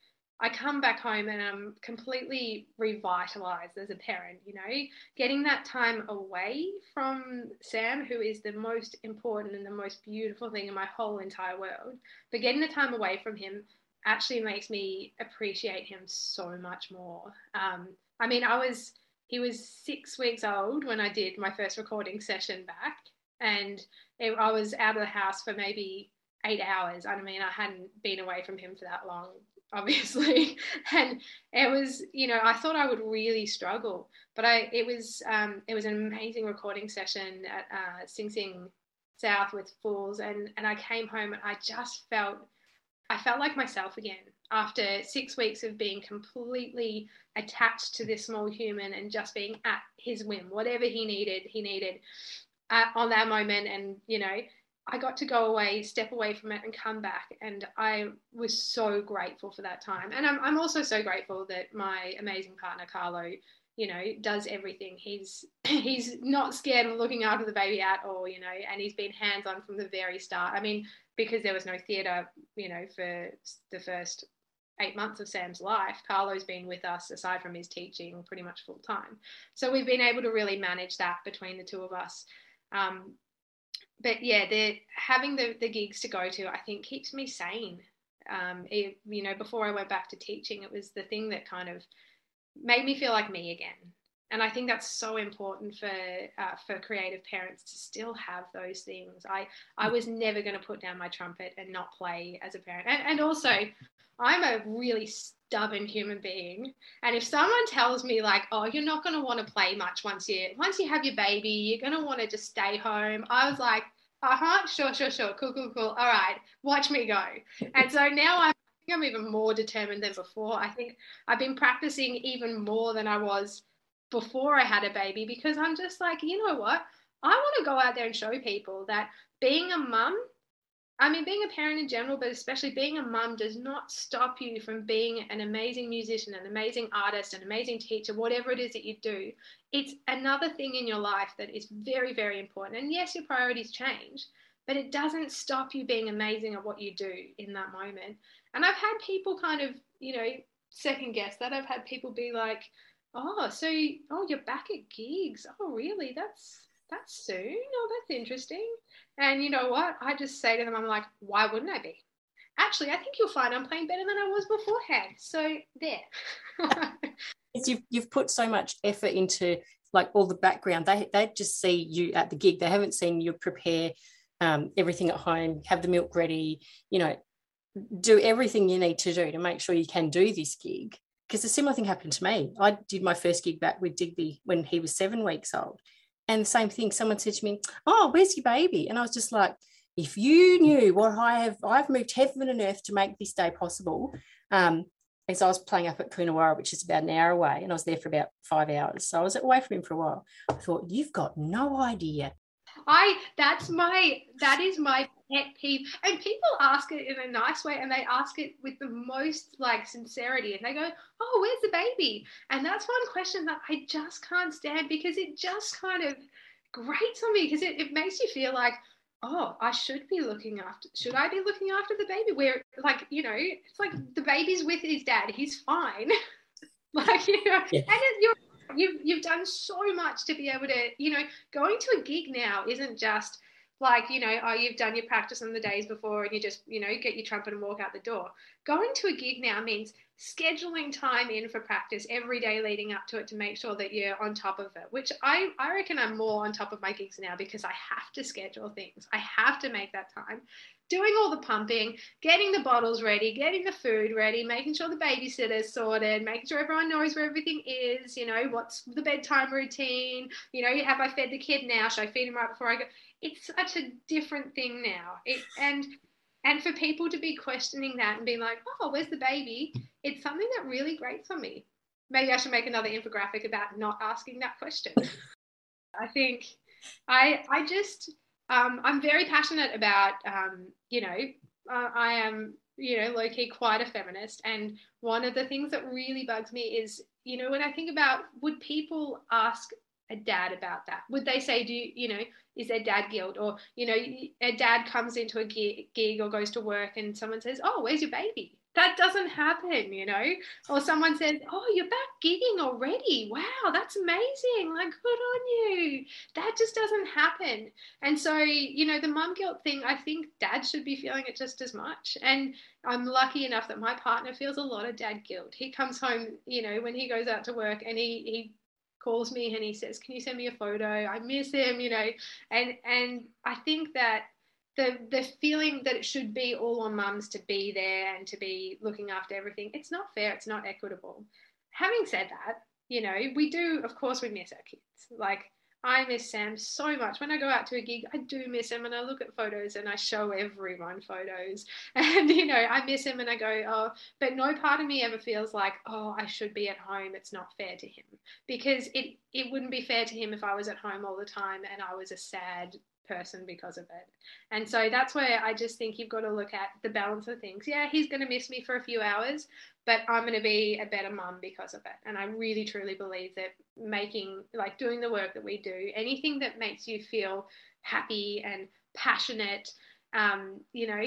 I come back home and I'm completely revitalized as a parent, you know, getting that time away from Sam, who is the most important and the most beautiful thing in my whole entire world, but getting the time away from him actually makes me appreciate him so much more. Um, I mean, I was he was six weeks old when I did my first recording session back, and it, I was out of the house for maybe eight hours. I mean, I hadn't been away from him for that long, obviously, and it was, you know, I thought I would really struggle, but I, it was, um, it was an amazing recording session at uh, Sing Sing South with Fools, and and I came home and I just felt, I felt like myself again after six weeks of being completely attached to this small human and just being at his whim, whatever he needed, he needed uh, on that moment. And, you know, I got to go away, step away from it, and come back. And I was so grateful for that time. And I'm, I'm also so grateful that my amazing partner, Carlo, you know, does everything. He's he's not scared of looking after the baby at all, you know, and he's been hands on from the very start. I mean, because there was no theatre, you know, for the first eight months of Sam's life, Carlo's been with us aside from his teaching pretty much full time. So we've been able to really manage that between the two of us. Um, but yeah, the having the the gigs to go to, I think keeps me sane. Um, it, you know, before I went back to teaching, it was the thing that kind of made me feel like me again. And I think that's so important for uh, for creative parents to still have those things. I I was never going to put down my trumpet and not play as a parent. And, and also, I'm a really stubborn human being. And if someone tells me like, oh, you're not to want to play much once you once you have your baby, you're to want to just stay home. I was like, uh-huh, sure, sure, sure. Cool, cool, cool. All right, watch me go. And so now I'm I think I'm even more determined than before. I think I've been practicing even more than I was before I had a baby because I'm just like, you know what? I want to go out there and show people that being a mum I mean, being a parent in general, but especially being a mum, does not stop you from being an amazing musician, an amazing artist, an amazing teacher, whatever it is that you do. It's another thing in your life that is very, very important. And yes, your priorities change, but it doesn't stop you being amazing at what you do in that moment. And I've had people kind of, you know, second guess that. I've had people be like, oh, so, oh, you're back at gigs. Oh, really? That's, that's soon. Oh, that's interesting. And you know what? I just say to them, I'm like, why wouldn't I be? Actually, I think you'll find I'm playing better than I was beforehand. So there. you've you've put so much effort into like all the background. They they just see you at the gig. They haven't seen you prepare um, everything at home, have the milk ready, you know, do everything you need to do to make sure you can do this gig. Because a similar thing happened to me. I did my first gig back with Digby when he was seven weeks old. And the same thing, someone said to me, Oh, where's your baby? And I was just like, if you knew what I have, I've moved heaven and earth to make this day possible. Um, as I was playing up at Coonawarra, which is about an hour away, and I was there for about five hours. So I was away from him for a while. I thought, you've got no idea. I that's my that is my pet peeve. And people ask it in a nice way and they ask it with the most like sincerity and they go, Oh, where's the baby? And that's one question that I just can't stand because it just kind of grates on me because it, it makes you feel like, oh, I should be looking after, should I be looking after the baby? Where, like, you know, it's like the baby's with his dad, he's fine. like, you know, and it, you're, you've, you've done so much to be able to, you know, going to a gig now isn't just, like you know oh you've done your practice on the days before and you just you know get your trumpet and walk out the door. Going to a gig now means scheduling time in for practice every day leading up to it to make sure that you're on top of it which i i reckon i'm more on top of my gigs now because i have to schedule things. I have to make that time. Doing all the pumping getting the bottles ready getting the food ready making sure the babysitter's sorted making sure everyone knows where everything is you know what's the bedtime routine you know have i fed the kid now? Should i feed him right before i go it's such a different thing now. It, and and for people to be questioning that and being like, oh, where's the baby? It's something that really grates on me. Maybe I should make another infographic about not asking that question. I think I I just um, I'm very passionate about um, you know uh, I am you know low key quite a feminist and one of the things that really bugs me is you know when I think about would people ask a dad about that? Would they say, do you, you know, is there dad guilt? Or, you know, a dad comes into a gig or goes to work and someone says, oh, where's your baby? That doesn't happen, you know? Or someone says, oh, you're back gigging already. Wow, that's amazing. Like, good on you. that just doesn't happen. And so, you know, the mum guilt thing, I think dad should be feeling it just as much. And I'm lucky enough that my partner feels a lot of dad guilt. He comes home, you know, when he goes out to work and he, he calls me and he says, Can you send me a photo? I miss him, you know. And and I think that the the feeling that it should be all on mums to be there and to be looking after everything, it's not fair, it's not equitable. Having said that, you know, we do, of course, we miss our kids. Like I miss Sam so much. When I go out to a gig, I do miss him and I look at photos and I show everyone photos. And, you know, I miss him and I go, oh, but no part of me ever feels like, oh, I should be at home. It's not fair to him. Because it, it wouldn't be fair to him if I was at home all the time and I was a sad person because of it. And so that's where I just think you've got to look at the balance of things. Yeah, he's going to miss me for a few hours, but I'm going to be a better mum because of it. And I really truly believe that making, like doing the work that we do, anything that makes you feel happy and passionate, um, you know,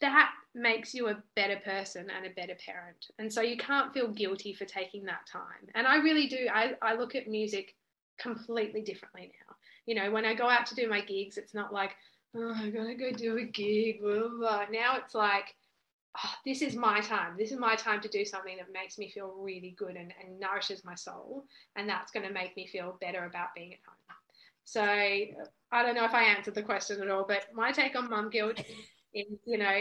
that makes you a better person and a better parent. And so you can't feel guilty for taking that time. And I really do. I, I look at music completely differently now. You know, when I go out to do my gigs, it's not like, oh, I gotta go do a gig. Blah, blah. Now it's like, oh, this is my time. This is my time to do something that makes me feel really good and, and nourishes my soul. And that's going to make me feel better about being at home. So I don't know if I answered the question at all, but my take on mum guilt is, you know,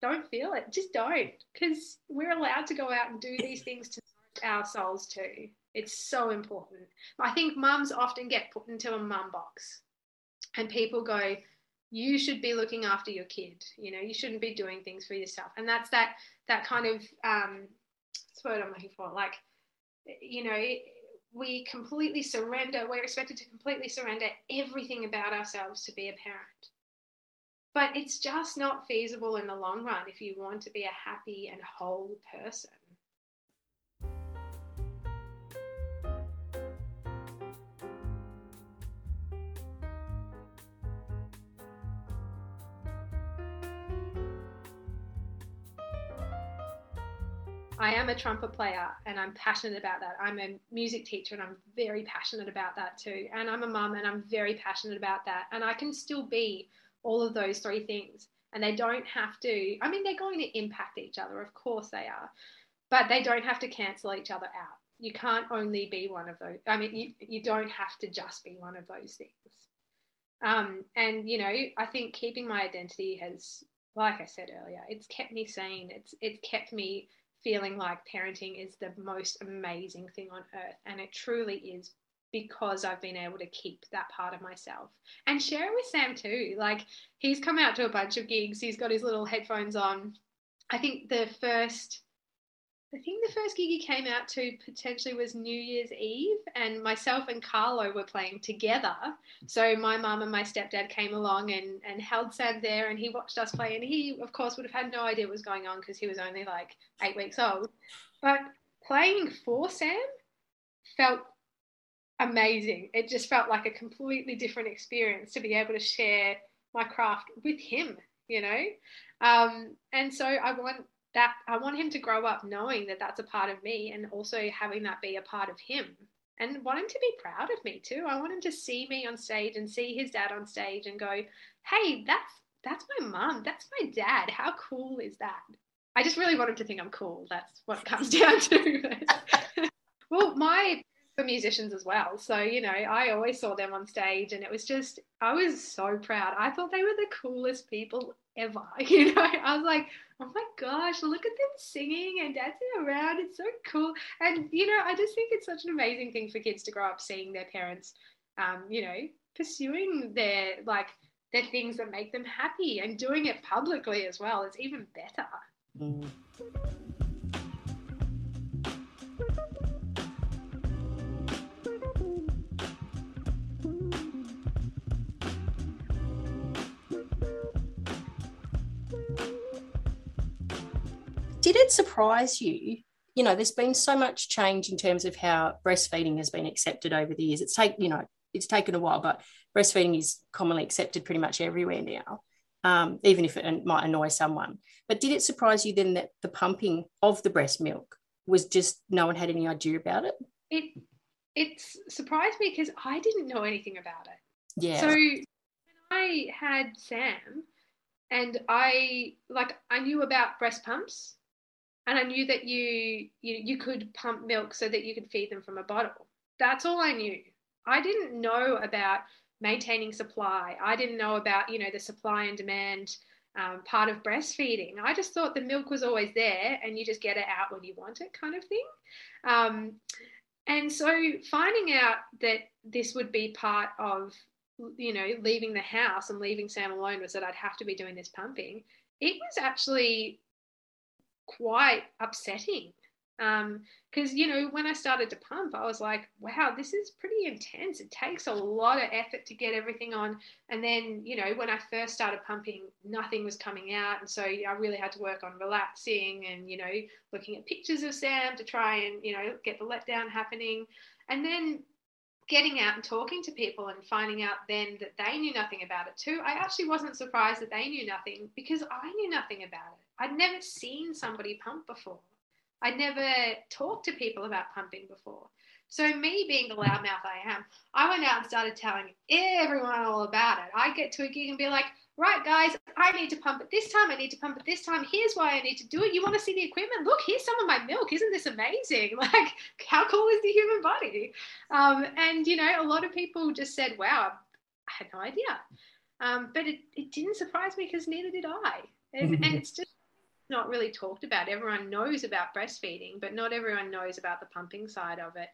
don't feel it. Just don't. Because we're allowed to go out and do these things to nourish our souls too. It's so important. I think mums often get put into a mum box and people go, you should be looking after your kid. You know you shouldn't be doing things for yourself. And that's that that kind of um that's what i'm looking for? Like you know we completely surrender we're expected to completely surrender everything about ourselves to be a parent. But it's just not feasible in the long run if you want to be a happy and whole person I am a trumpet player and I'm passionate about that. I'm a music teacher and I'm very passionate about that too. And I'm a mum and I'm very passionate about that. And I can still be all of those three things. And they don't have to, I mean, they're going to impact each other, of course they are, but they don't have to cancel each other out. You can't only be one of those. I mean, you, you don't have to just be one of those things. Um, and, you know, I think keeping my identity has, like I said earlier, it's kept me sane. It's, it's kept me feeling like parenting is the most amazing thing on earth. And it truly is because I've been able to keep that part of myself and share it with Sam too. Like he's come out to a bunch of gigs, he's got his little headphones on. I think the first I think the first gig he came out to potentially was New Year's Eve, and myself and Carlo were playing together. So my mum and my stepdad came along and, and held Sam there, and he watched us play. And he, of course, would have had no idea what was going on because he was only like eight weeks old. But playing for Sam felt amazing. It just felt like a completely different experience to be able to share my craft with him, you know? Um, and so I want that I want him to grow up knowing that that's a part of me and also having that be a part of him and want him to be proud of me too. I want him to see me on stage and see his dad on stage and go, "Hey, that's that's my mom. That's my dad. How cool is that?" I just really want him to think I'm cool. That's what comes down to. well, my were musicians as well. So, you know, I always saw them on stage and it was just, I was so proud. I thought they were the coolest people ever. You know, I was like, oh my gosh, look at them singing and dancing around. It's so cool. And, you know, I just think it's such an amazing thing for kids to grow up seeing their parents, um, you know, pursuing their, like, their things that make them happy and doing it publicly as well. It's even better. Mm. Did it surprise you? You know, there's been so much change in terms of how breastfeeding has been accepted over the years. It's taken, you know, it's taken a while, but breastfeeding is commonly accepted pretty much everywhere now, um, even if it might annoy someone. But did it surprise you then that the pumping of the breast milk was just no one had any idea about it? It it's surprised me because I didn't know anything about it. Yeah. So when I had Sam, and I like I knew about breast pumps, and I knew that you you you could pump milk so that you could feed them from a bottle. That's all I knew. I didn't know about maintaining supply. I didn't know about you know the supply and demand um, part of breastfeeding. I just thought the milk was always there and you just get it out when you want it, kind of thing. Um, and so finding out that this would be part of, you know, leaving the house and leaving Sam alone was that I'd have to be doing this pumping. It was actually quite upsetting. Because um, you know when i started to pump i was like wow this is pretty intense. It takes a lot of effort to get everything on. And then you know when i first started pumping nothing was coming out. And so i really had to work on relaxing and you know looking at pictures of sam to try and you know get the letdown happening. And then getting out and talking to people and finding out then that they knew nothing about it too i actually wasn't surprised that they knew nothing because i knew nothing about it i'd never seen somebody pump before I'd never talked to people about pumping before. So, me being the loudmouth I am, I went out and started telling everyone all about it. I get to a gig and be like, right, guys, I need to pump it this time. I need to pump it this time. Here's why I need to do it. You want to see the equipment? Look, here's some of my milk. Isn't this amazing? Like, how cool is the human body? Um, and, you know, a lot of people just said, wow, I had no idea. Um, but it, it didn't surprise me because neither did I. And, and it's just not really talked about. Everyone knows about breastfeeding, but not everyone knows about the pumping side of it.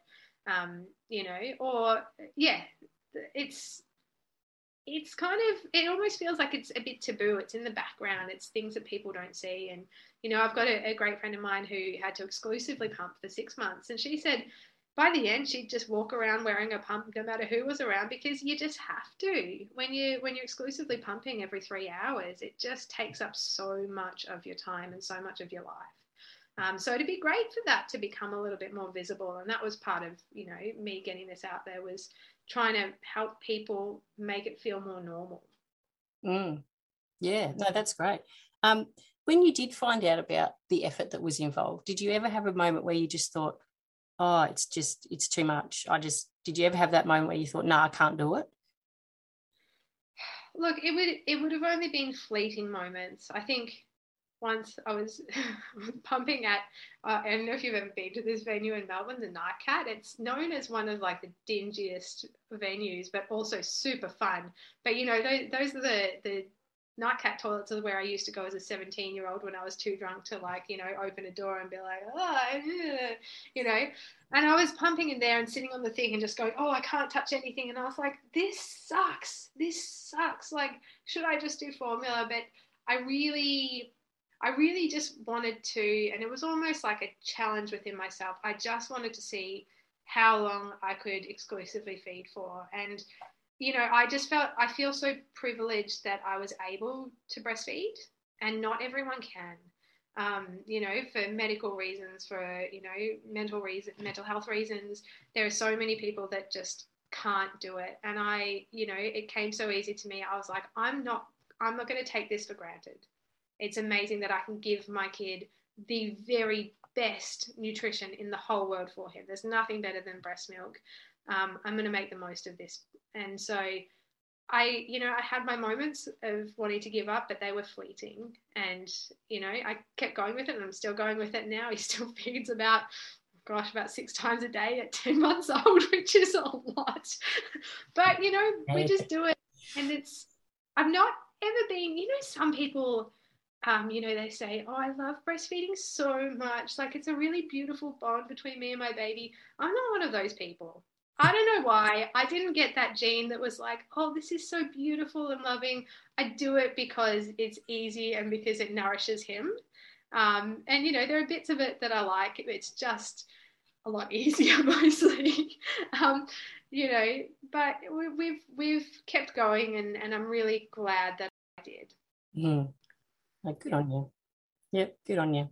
Um, you know, or yeah, it's it's kind of it almost feels like it's a bit taboo. It's in the background. It's things that people don't see. And you know, I've got a, a great friend of mine who had to exclusively pump for six months, and she said by the end she'd just walk around wearing a pump no matter who was around because you just have to when you when you're exclusively pumping every three hours it just takes up so much of your time and so much of your life um, so it'd be great for that to become a little bit more visible and that was part of you know me getting this out there was trying to help people make it feel more normal mm. yeah no that's great um, when you did find out about the effort that was involved did you ever have a moment where you just thought oh, it's just, it's too much. I just, did you ever have that moment where you thought, no, nah, I can't do it? Look, it would, it would have only been fleeting moments. I think once I was pumping at, uh, I don't know if you've ever been to this venue in Melbourne, the Night Cat. It's known as one of like the dingiest venues, but also super fun. But you know, those, those are the the Night Cat toilets are where I used to go as a 17 year old when I was too drunk to like, you know, open a door and be like, oh, you know. And I was pumping in there and sitting on the thing and just going, oh, I can't touch anything. And I was like, this sucks. This sucks. Like, should I just do formula? But I really, I really just wanted to, and it was almost like a challenge within myself. I just wanted to see how long I could exclusively feed for. And you know, I just felt I feel so privileged that I was able to breastfeed, and not everyone can. Um, you know, for medical reasons, for you know, mental reason, mental health reasons, there are so many people that just can't do it. And I, you know, it came so easy to me. I was like, I'm not, I'm not going to take this for granted. It's amazing that I can give my kid the very best nutrition in the whole world for him. There's nothing better than breast milk. Um, I'm going to make the most of this and so I, you know, I had my moments of wanting to give up, but they were fleeting. And, you know, I kept going with it and I'm still going with it now. He still feeds about, gosh, about six times a day at 10 months old, which is a lot. but, you know, we just do it. And it's, I've not ever been, you know, some people, um, you know, they say, oh, I love breastfeeding so much. Like it's a really beautiful bond between me and my baby. I'm not one of those people. I don't know why. I didn't get that gene that was like, oh, this is so beautiful and loving. I do it because it's easy and because it nourishes him. Um, and, you know, there are bits of it that I like. It's just a lot easier, mostly. um, you know, but we, we've we've kept going, and, and I'm really glad that I did. Mm. Like, good on you. Yep, good on you.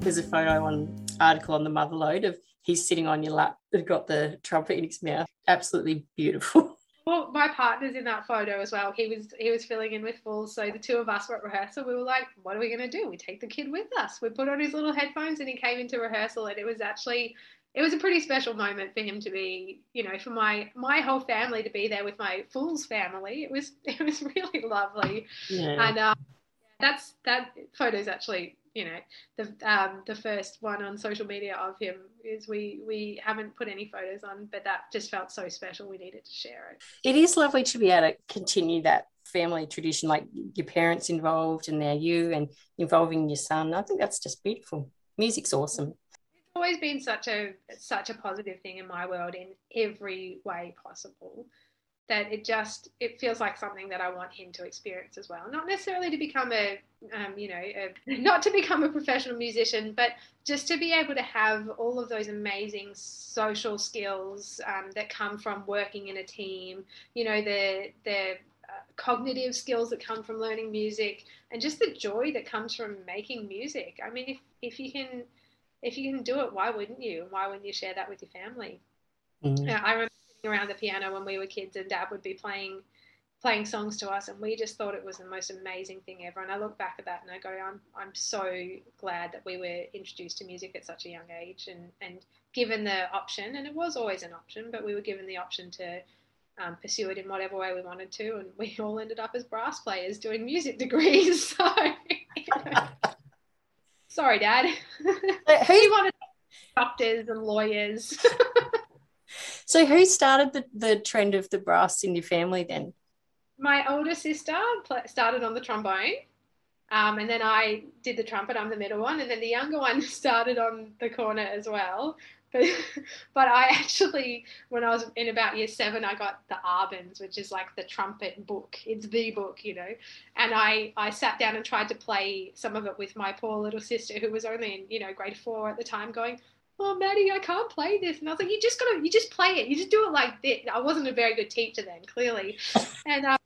There's a photo on article on the Mother Lode of he's sitting on your lap, They've got the trumpet in his mouth. Absolutely beautiful. Well, my partner's in that photo as well. He was he was filling in with Fools. So the two of us were at rehearsal. We were like, "What are we going to do? We take the kid with us." We put on his little headphones, and he came into rehearsal, and it was actually it was a pretty special moment for him to be, you know, for my my whole family to be there with my fool's family. It was it was really lovely, yeah. and um, that's that photo is actually you know the um, the first one on social media of him is we we haven't put any photos on but that just felt so special. We needed to share it. It is lovely to be able to continue that family tradition like your parents involved and now you and involving your son. I think that's just beautiful. Music's awesome. It's always been such a such a positive thing in my world in every way possible that it just it feels like something that I want him to experience as well. Not necessarily to become a um, you know a, not to become a professional musician, but just to be able to have all of those amazing social skills um, that come from working in a team. You know the the uh, cognitive skills that come from learning music and just the joy that comes from making music. I mean, if if you can if you can do it, why wouldn't you? Why wouldn't you share that with your family? Mm-hmm. I remember around the piano when we were kids, and Dad would be playing playing songs to us, and we just thought it was the most amazing thing ever. And I look back at that and I go, I'm I'm so glad that we were introduced to music at such a young age, and and given the option, and it was always an option, but we were given the option to um, pursue it in whatever way we wanted to, and we all ended up as brass players doing music degrees. So, sorry, Dad. Who wanted doctors and lawyers? So who started the, the trend of the brass in your family then? My older sister started on the trombone. Um, and then I did the trumpet. I'm the middle one, and then the younger one started on the cornet as well. But, but I actually, when I was in about year seven, I got the Arban's, which is like the trumpet book. It's the book, you know. And I, I sat down and tried to play some of it with my poor little sister, who was only in, you know, grade four at the time, going, oh Maddie, I can't play this. And I was like, you just gotta, you just play it. You just do it like this. I wasn't a very good teacher then, clearly. And um,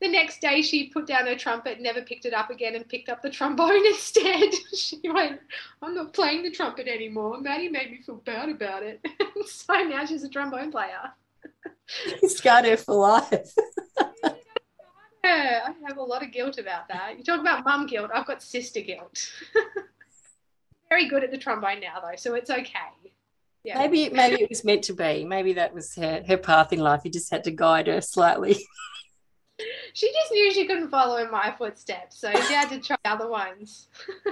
the next day she put down her trumpet, never picked it up again, and picked up the trombone instead. she went, I'm not playing the trumpet anymore. Maddie made me feel bad about it. so now she's a trombone player. You scarred her for life. I have a lot of guilt about that. You talk about mum guilt, I've got sister guilt very good at the trombone now, though, so it's okay. Yeah. Maybe maybe it was meant to be. Maybe that was her, her path in life. You just had to guide her slightly. she just knew she couldn't follow in my footsteps, so she had to try other ones.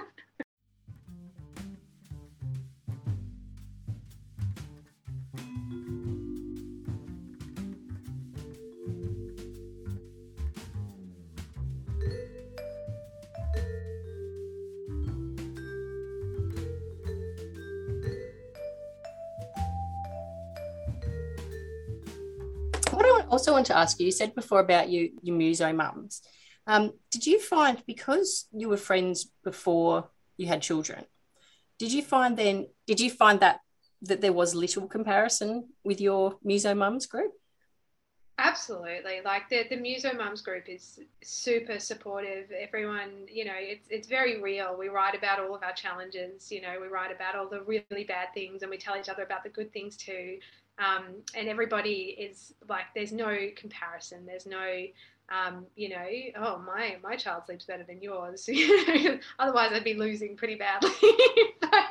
also want to ask you, you said before about you, your muso mums. Um, did you find because you were friends before you had children, did you find then, did you find that that there was little comparison with your muso mums group? Absolutely. Like the, the Muso Mums group is super supportive. Everyone, you know, it's, it's very real. We write about all of our challenges, you know, we write about all the really bad things and we tell each other about the good things too. Um, and everybody is like, there's no comparison. There's no, um, you know, oh my my child sleeps better than yours. Otherwise, I'd be losing pretty badly. but,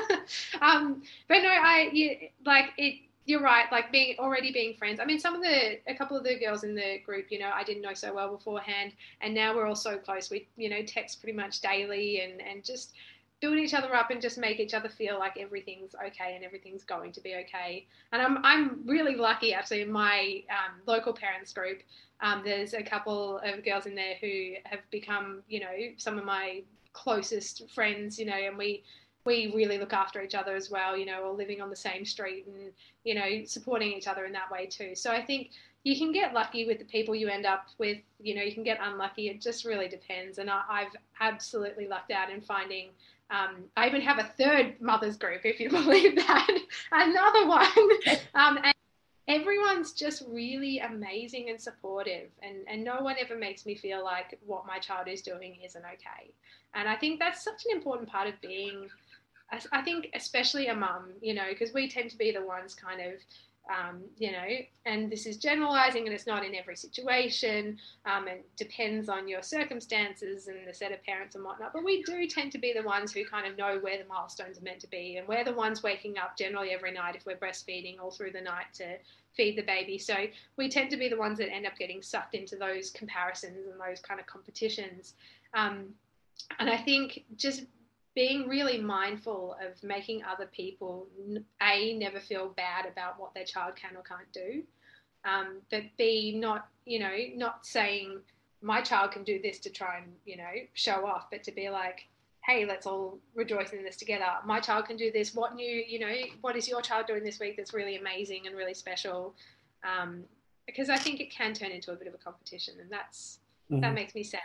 um, but no, I you, like it. You're right. Like being already being friends. I mean, some of the a couple of the girls in the group, you know, I didn't know so well beforehand, and now we're all so close. We you know text pretty much daily, and and just build each other up and just make each other feel like everything's okay and everything's going to be okay. And I'm, I'm really lucky actually in my um, local parents group. Um, there's a couple of girls in there who have become, you know, some of my closest friends, you know, and we, we really look after each other as well, you know, all living on the same street and, you know, supporting each other in that way too. So I think you can get lucky with the people you end up with, you know, you can get unlucky. It just really depends. And I, I've absolutely lucked out in finding um, I even have a third mothers group, if you believe that, another one. Um, and everyone's just really amazing and supportive, and, and no one ever makes me feel like what my child is doing isn't okay. And I think that's such an important part of being I, I think especially a mum, you know, because we tend to be the ones kind of um, you know, and this is generalizing and it's not in every situation um, and depends on your circumstances and the set of parents and whatnot. But we do tend to be the ones who kind of know where the milestones are meant to be. And we're the ones waking up generally every night if we're breastfeeding all through the night to feed the baby. So we tend to be the ones that end up getting sucked into those comparisons and those kind of competitions. Um, and I think just being really mindful of making other people a never feel bad about what their child can or can't do um, but b not you know not saying my child can do this to try and you know show off but to be like hey let's all rejoice in this together. My child can do this. What new you know what is your child doing this week that's really amazing and really special? Um, because i think it can turn into a bit of a competition and that's mm-hmm. that makes me sad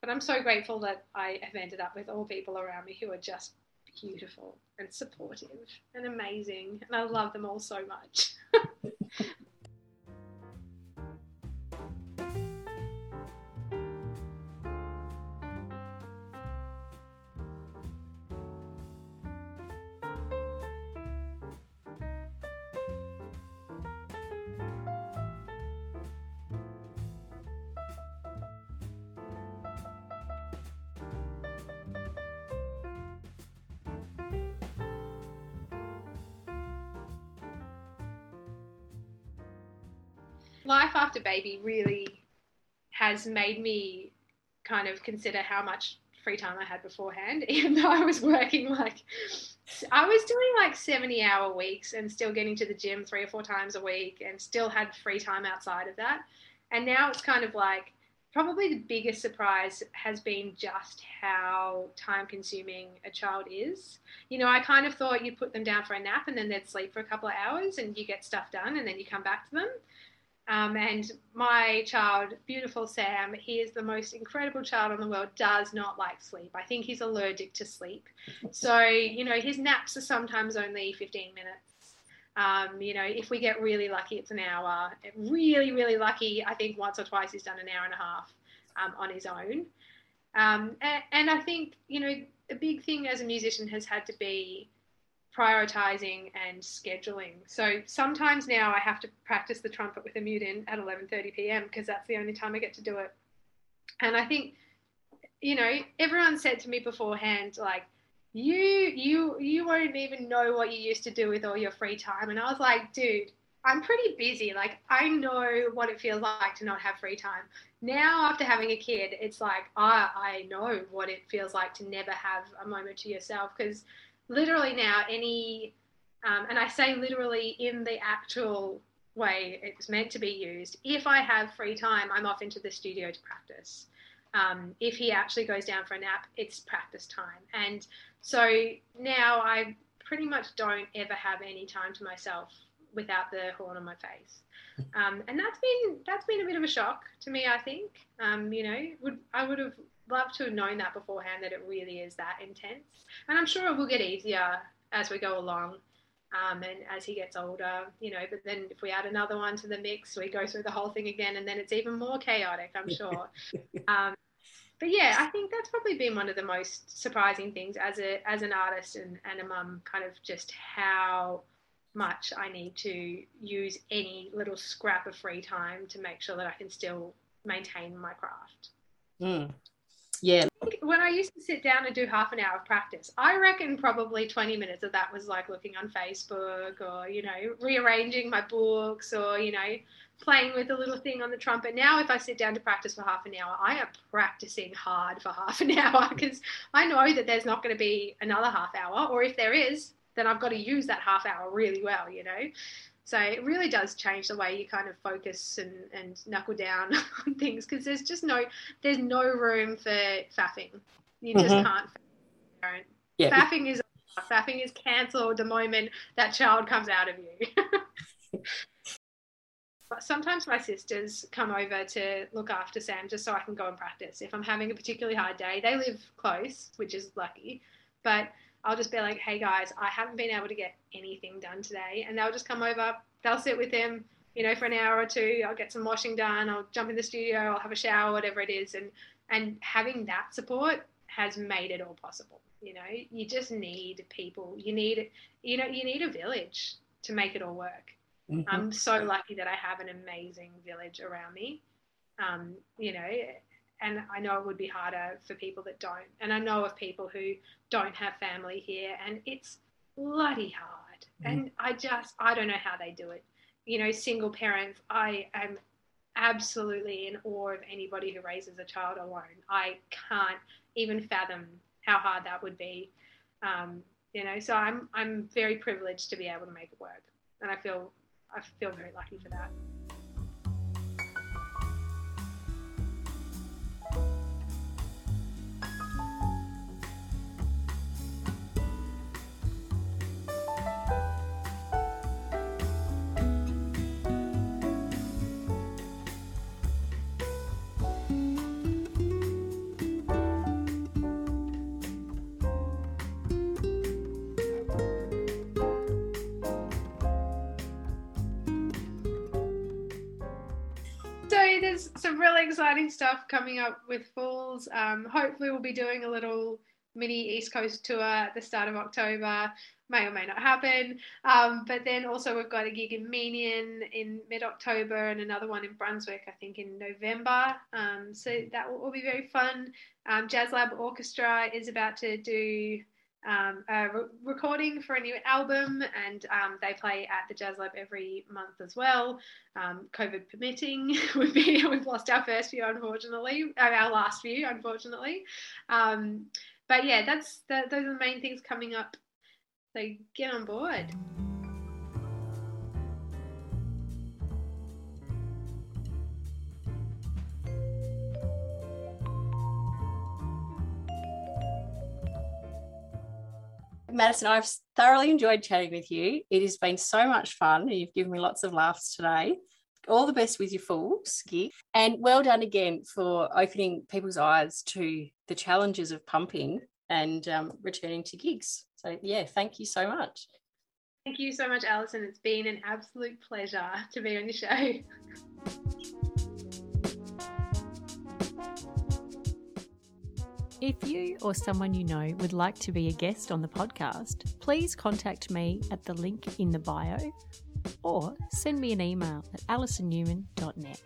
but I'm so grateful that I have ended up with all people around me who are just beautiful and supportive and amazing. And I love them all so much. life after baby really has made me kind of consider how much free time I had beforehand, even though I was working like I was doing like 70 hour weeks and still getting to the gym three or four times a week and still had free time outside of that. And now it's kind of like probably the biggest surprise has been just how time consuming a child is. You know, I kind of thought you'd put them down for a nap and then they'd sleep for a couple of hours and you get stuff done and then you come back to them. Um, and my child, beautiful Sam, he is the most incredible child in the world, does not like sleep. I think he's allergic to sleep. So, you know, his naps are sometimes only 15 minutes. Um, you know, if we get really lucky, it's an hour. Really, really lucky, I think once or twice he's done an hour and a half um, on his own. Um, and, and I think, you know, a big thing as a musician has had to be prioritizing and scheduling. So sometimes now I have to practice the trumpet with a mute in at 11:30 p.m. because that's the only time I get to do it. And I think you know, everyone said to me beforehand like you you you won't even know what you used to do with all your free time and I was like, dude, I'm pretty busy. Like I know what it feels like to not have free time. Now after having a kid, it's like I I know what it feels like to never have a moment to yourself because literally now any um, and I say literally in the actual way it's meant to be used. If I have free time, I'm off into the studio to practice. Um, if he actually goes down for a nap, it's practice time. And so now I pretty much don't ever have any time to myself without the horn on my face. Um, and that's been that's been a bit of a shock to me. I think um, you know would I would have love to have known that beforehand that it really is that intense. And I'm sure it will get easier as we go along. Um, and as he gets older, you know, but then if we add another one to the mix, we go through the whole thing again, and then it's even more chaotic, I'm sure. um, but yeah, I think that's probably been one of the most surprising things as a as an artist and, and a mum, kind of just how much I need to use any little scrap of free time to make sure that I can still maintain my craft. Mm yeah. When i used to sit down and do half an hour of practice i reckon probably 20 minutes of that was like looking on facebook or you know rearranging my books or you know playing with a little thing on the trumpet. Now if i sit down to practice for half an hour i am practicing hard for half an hour because i know that there's not going to be another half hour or if there is then i've got to use that half hour really well you know so it really does change the way you kind of focus and, and knuckle down on things because there's just no there's no room for faffing. You just mm-hmm. can't. Yeah. Faffing is faffing is cancelled the moment that child comes out of you. but Sometimes my sisters come over to look after Sam just so I can go and practice. If I'm having a particularly hard day, they live close, which is lucky, but I'll just be like, hey guys, I haven't been able to get anything done today. And they'll just come over, they'll sit with them, you know, for an hour or two. I'll get some washing done. I'll jump in the studio. I'll have a shower, whatever it is. And, and having that support has made it all possible. You know, you just need people. You need, you know, you need a village to make it all work. Mm-hmm. I'm so lucky that I have an amazing village around me. Um, you know, and I know it would be harder for people that don't. And I know of people who don't have family here, and it's bloody hard. Mm-hmm. And I just, I don't know how they do it. You know, single parents, I am absolutely in awe of anybody who raises a child alone. I can't even fathom how hard that would be. Um, you know, so I'm I'm very privileged to be able to make it work, and I feel I feel very lucky for that. Exciting stuff coming up with Fools. Um, hopefully, we'll be doing a little mini East Coast tour at the start of October. May or may not happen. Um, but then also, we've got a gig in Meeniyan in mid October and another one in Brunswick, I think, in November. Um, so that will, all be very fun. Um, Jazz Lab Orchestra is about to do um, a re- recording for a new album, and um, they play at the Jazz Lab every month as well. Um, COVID permitting, we've, been, we've lost our first few, unfortunately, uh, our last few, unfortunately. Um, but yeah, that's those are the main things coming up. So get on board. Madison, I've thoroughly enjoyed chatting with you. It has been so much fun. and You've given me lots of laughs today. All the best with your full gig. And well done again for opening people's eyes to the challenges of pumping and um, returning to gigs. So, yeah, thank you so much. Thank you so much, Alison. It's been an absolute pleasure to be on your show. If you or someone you know would like to be a guest on the podcast, please contact me at the link in the bio or send me an email at alisonnewman.net.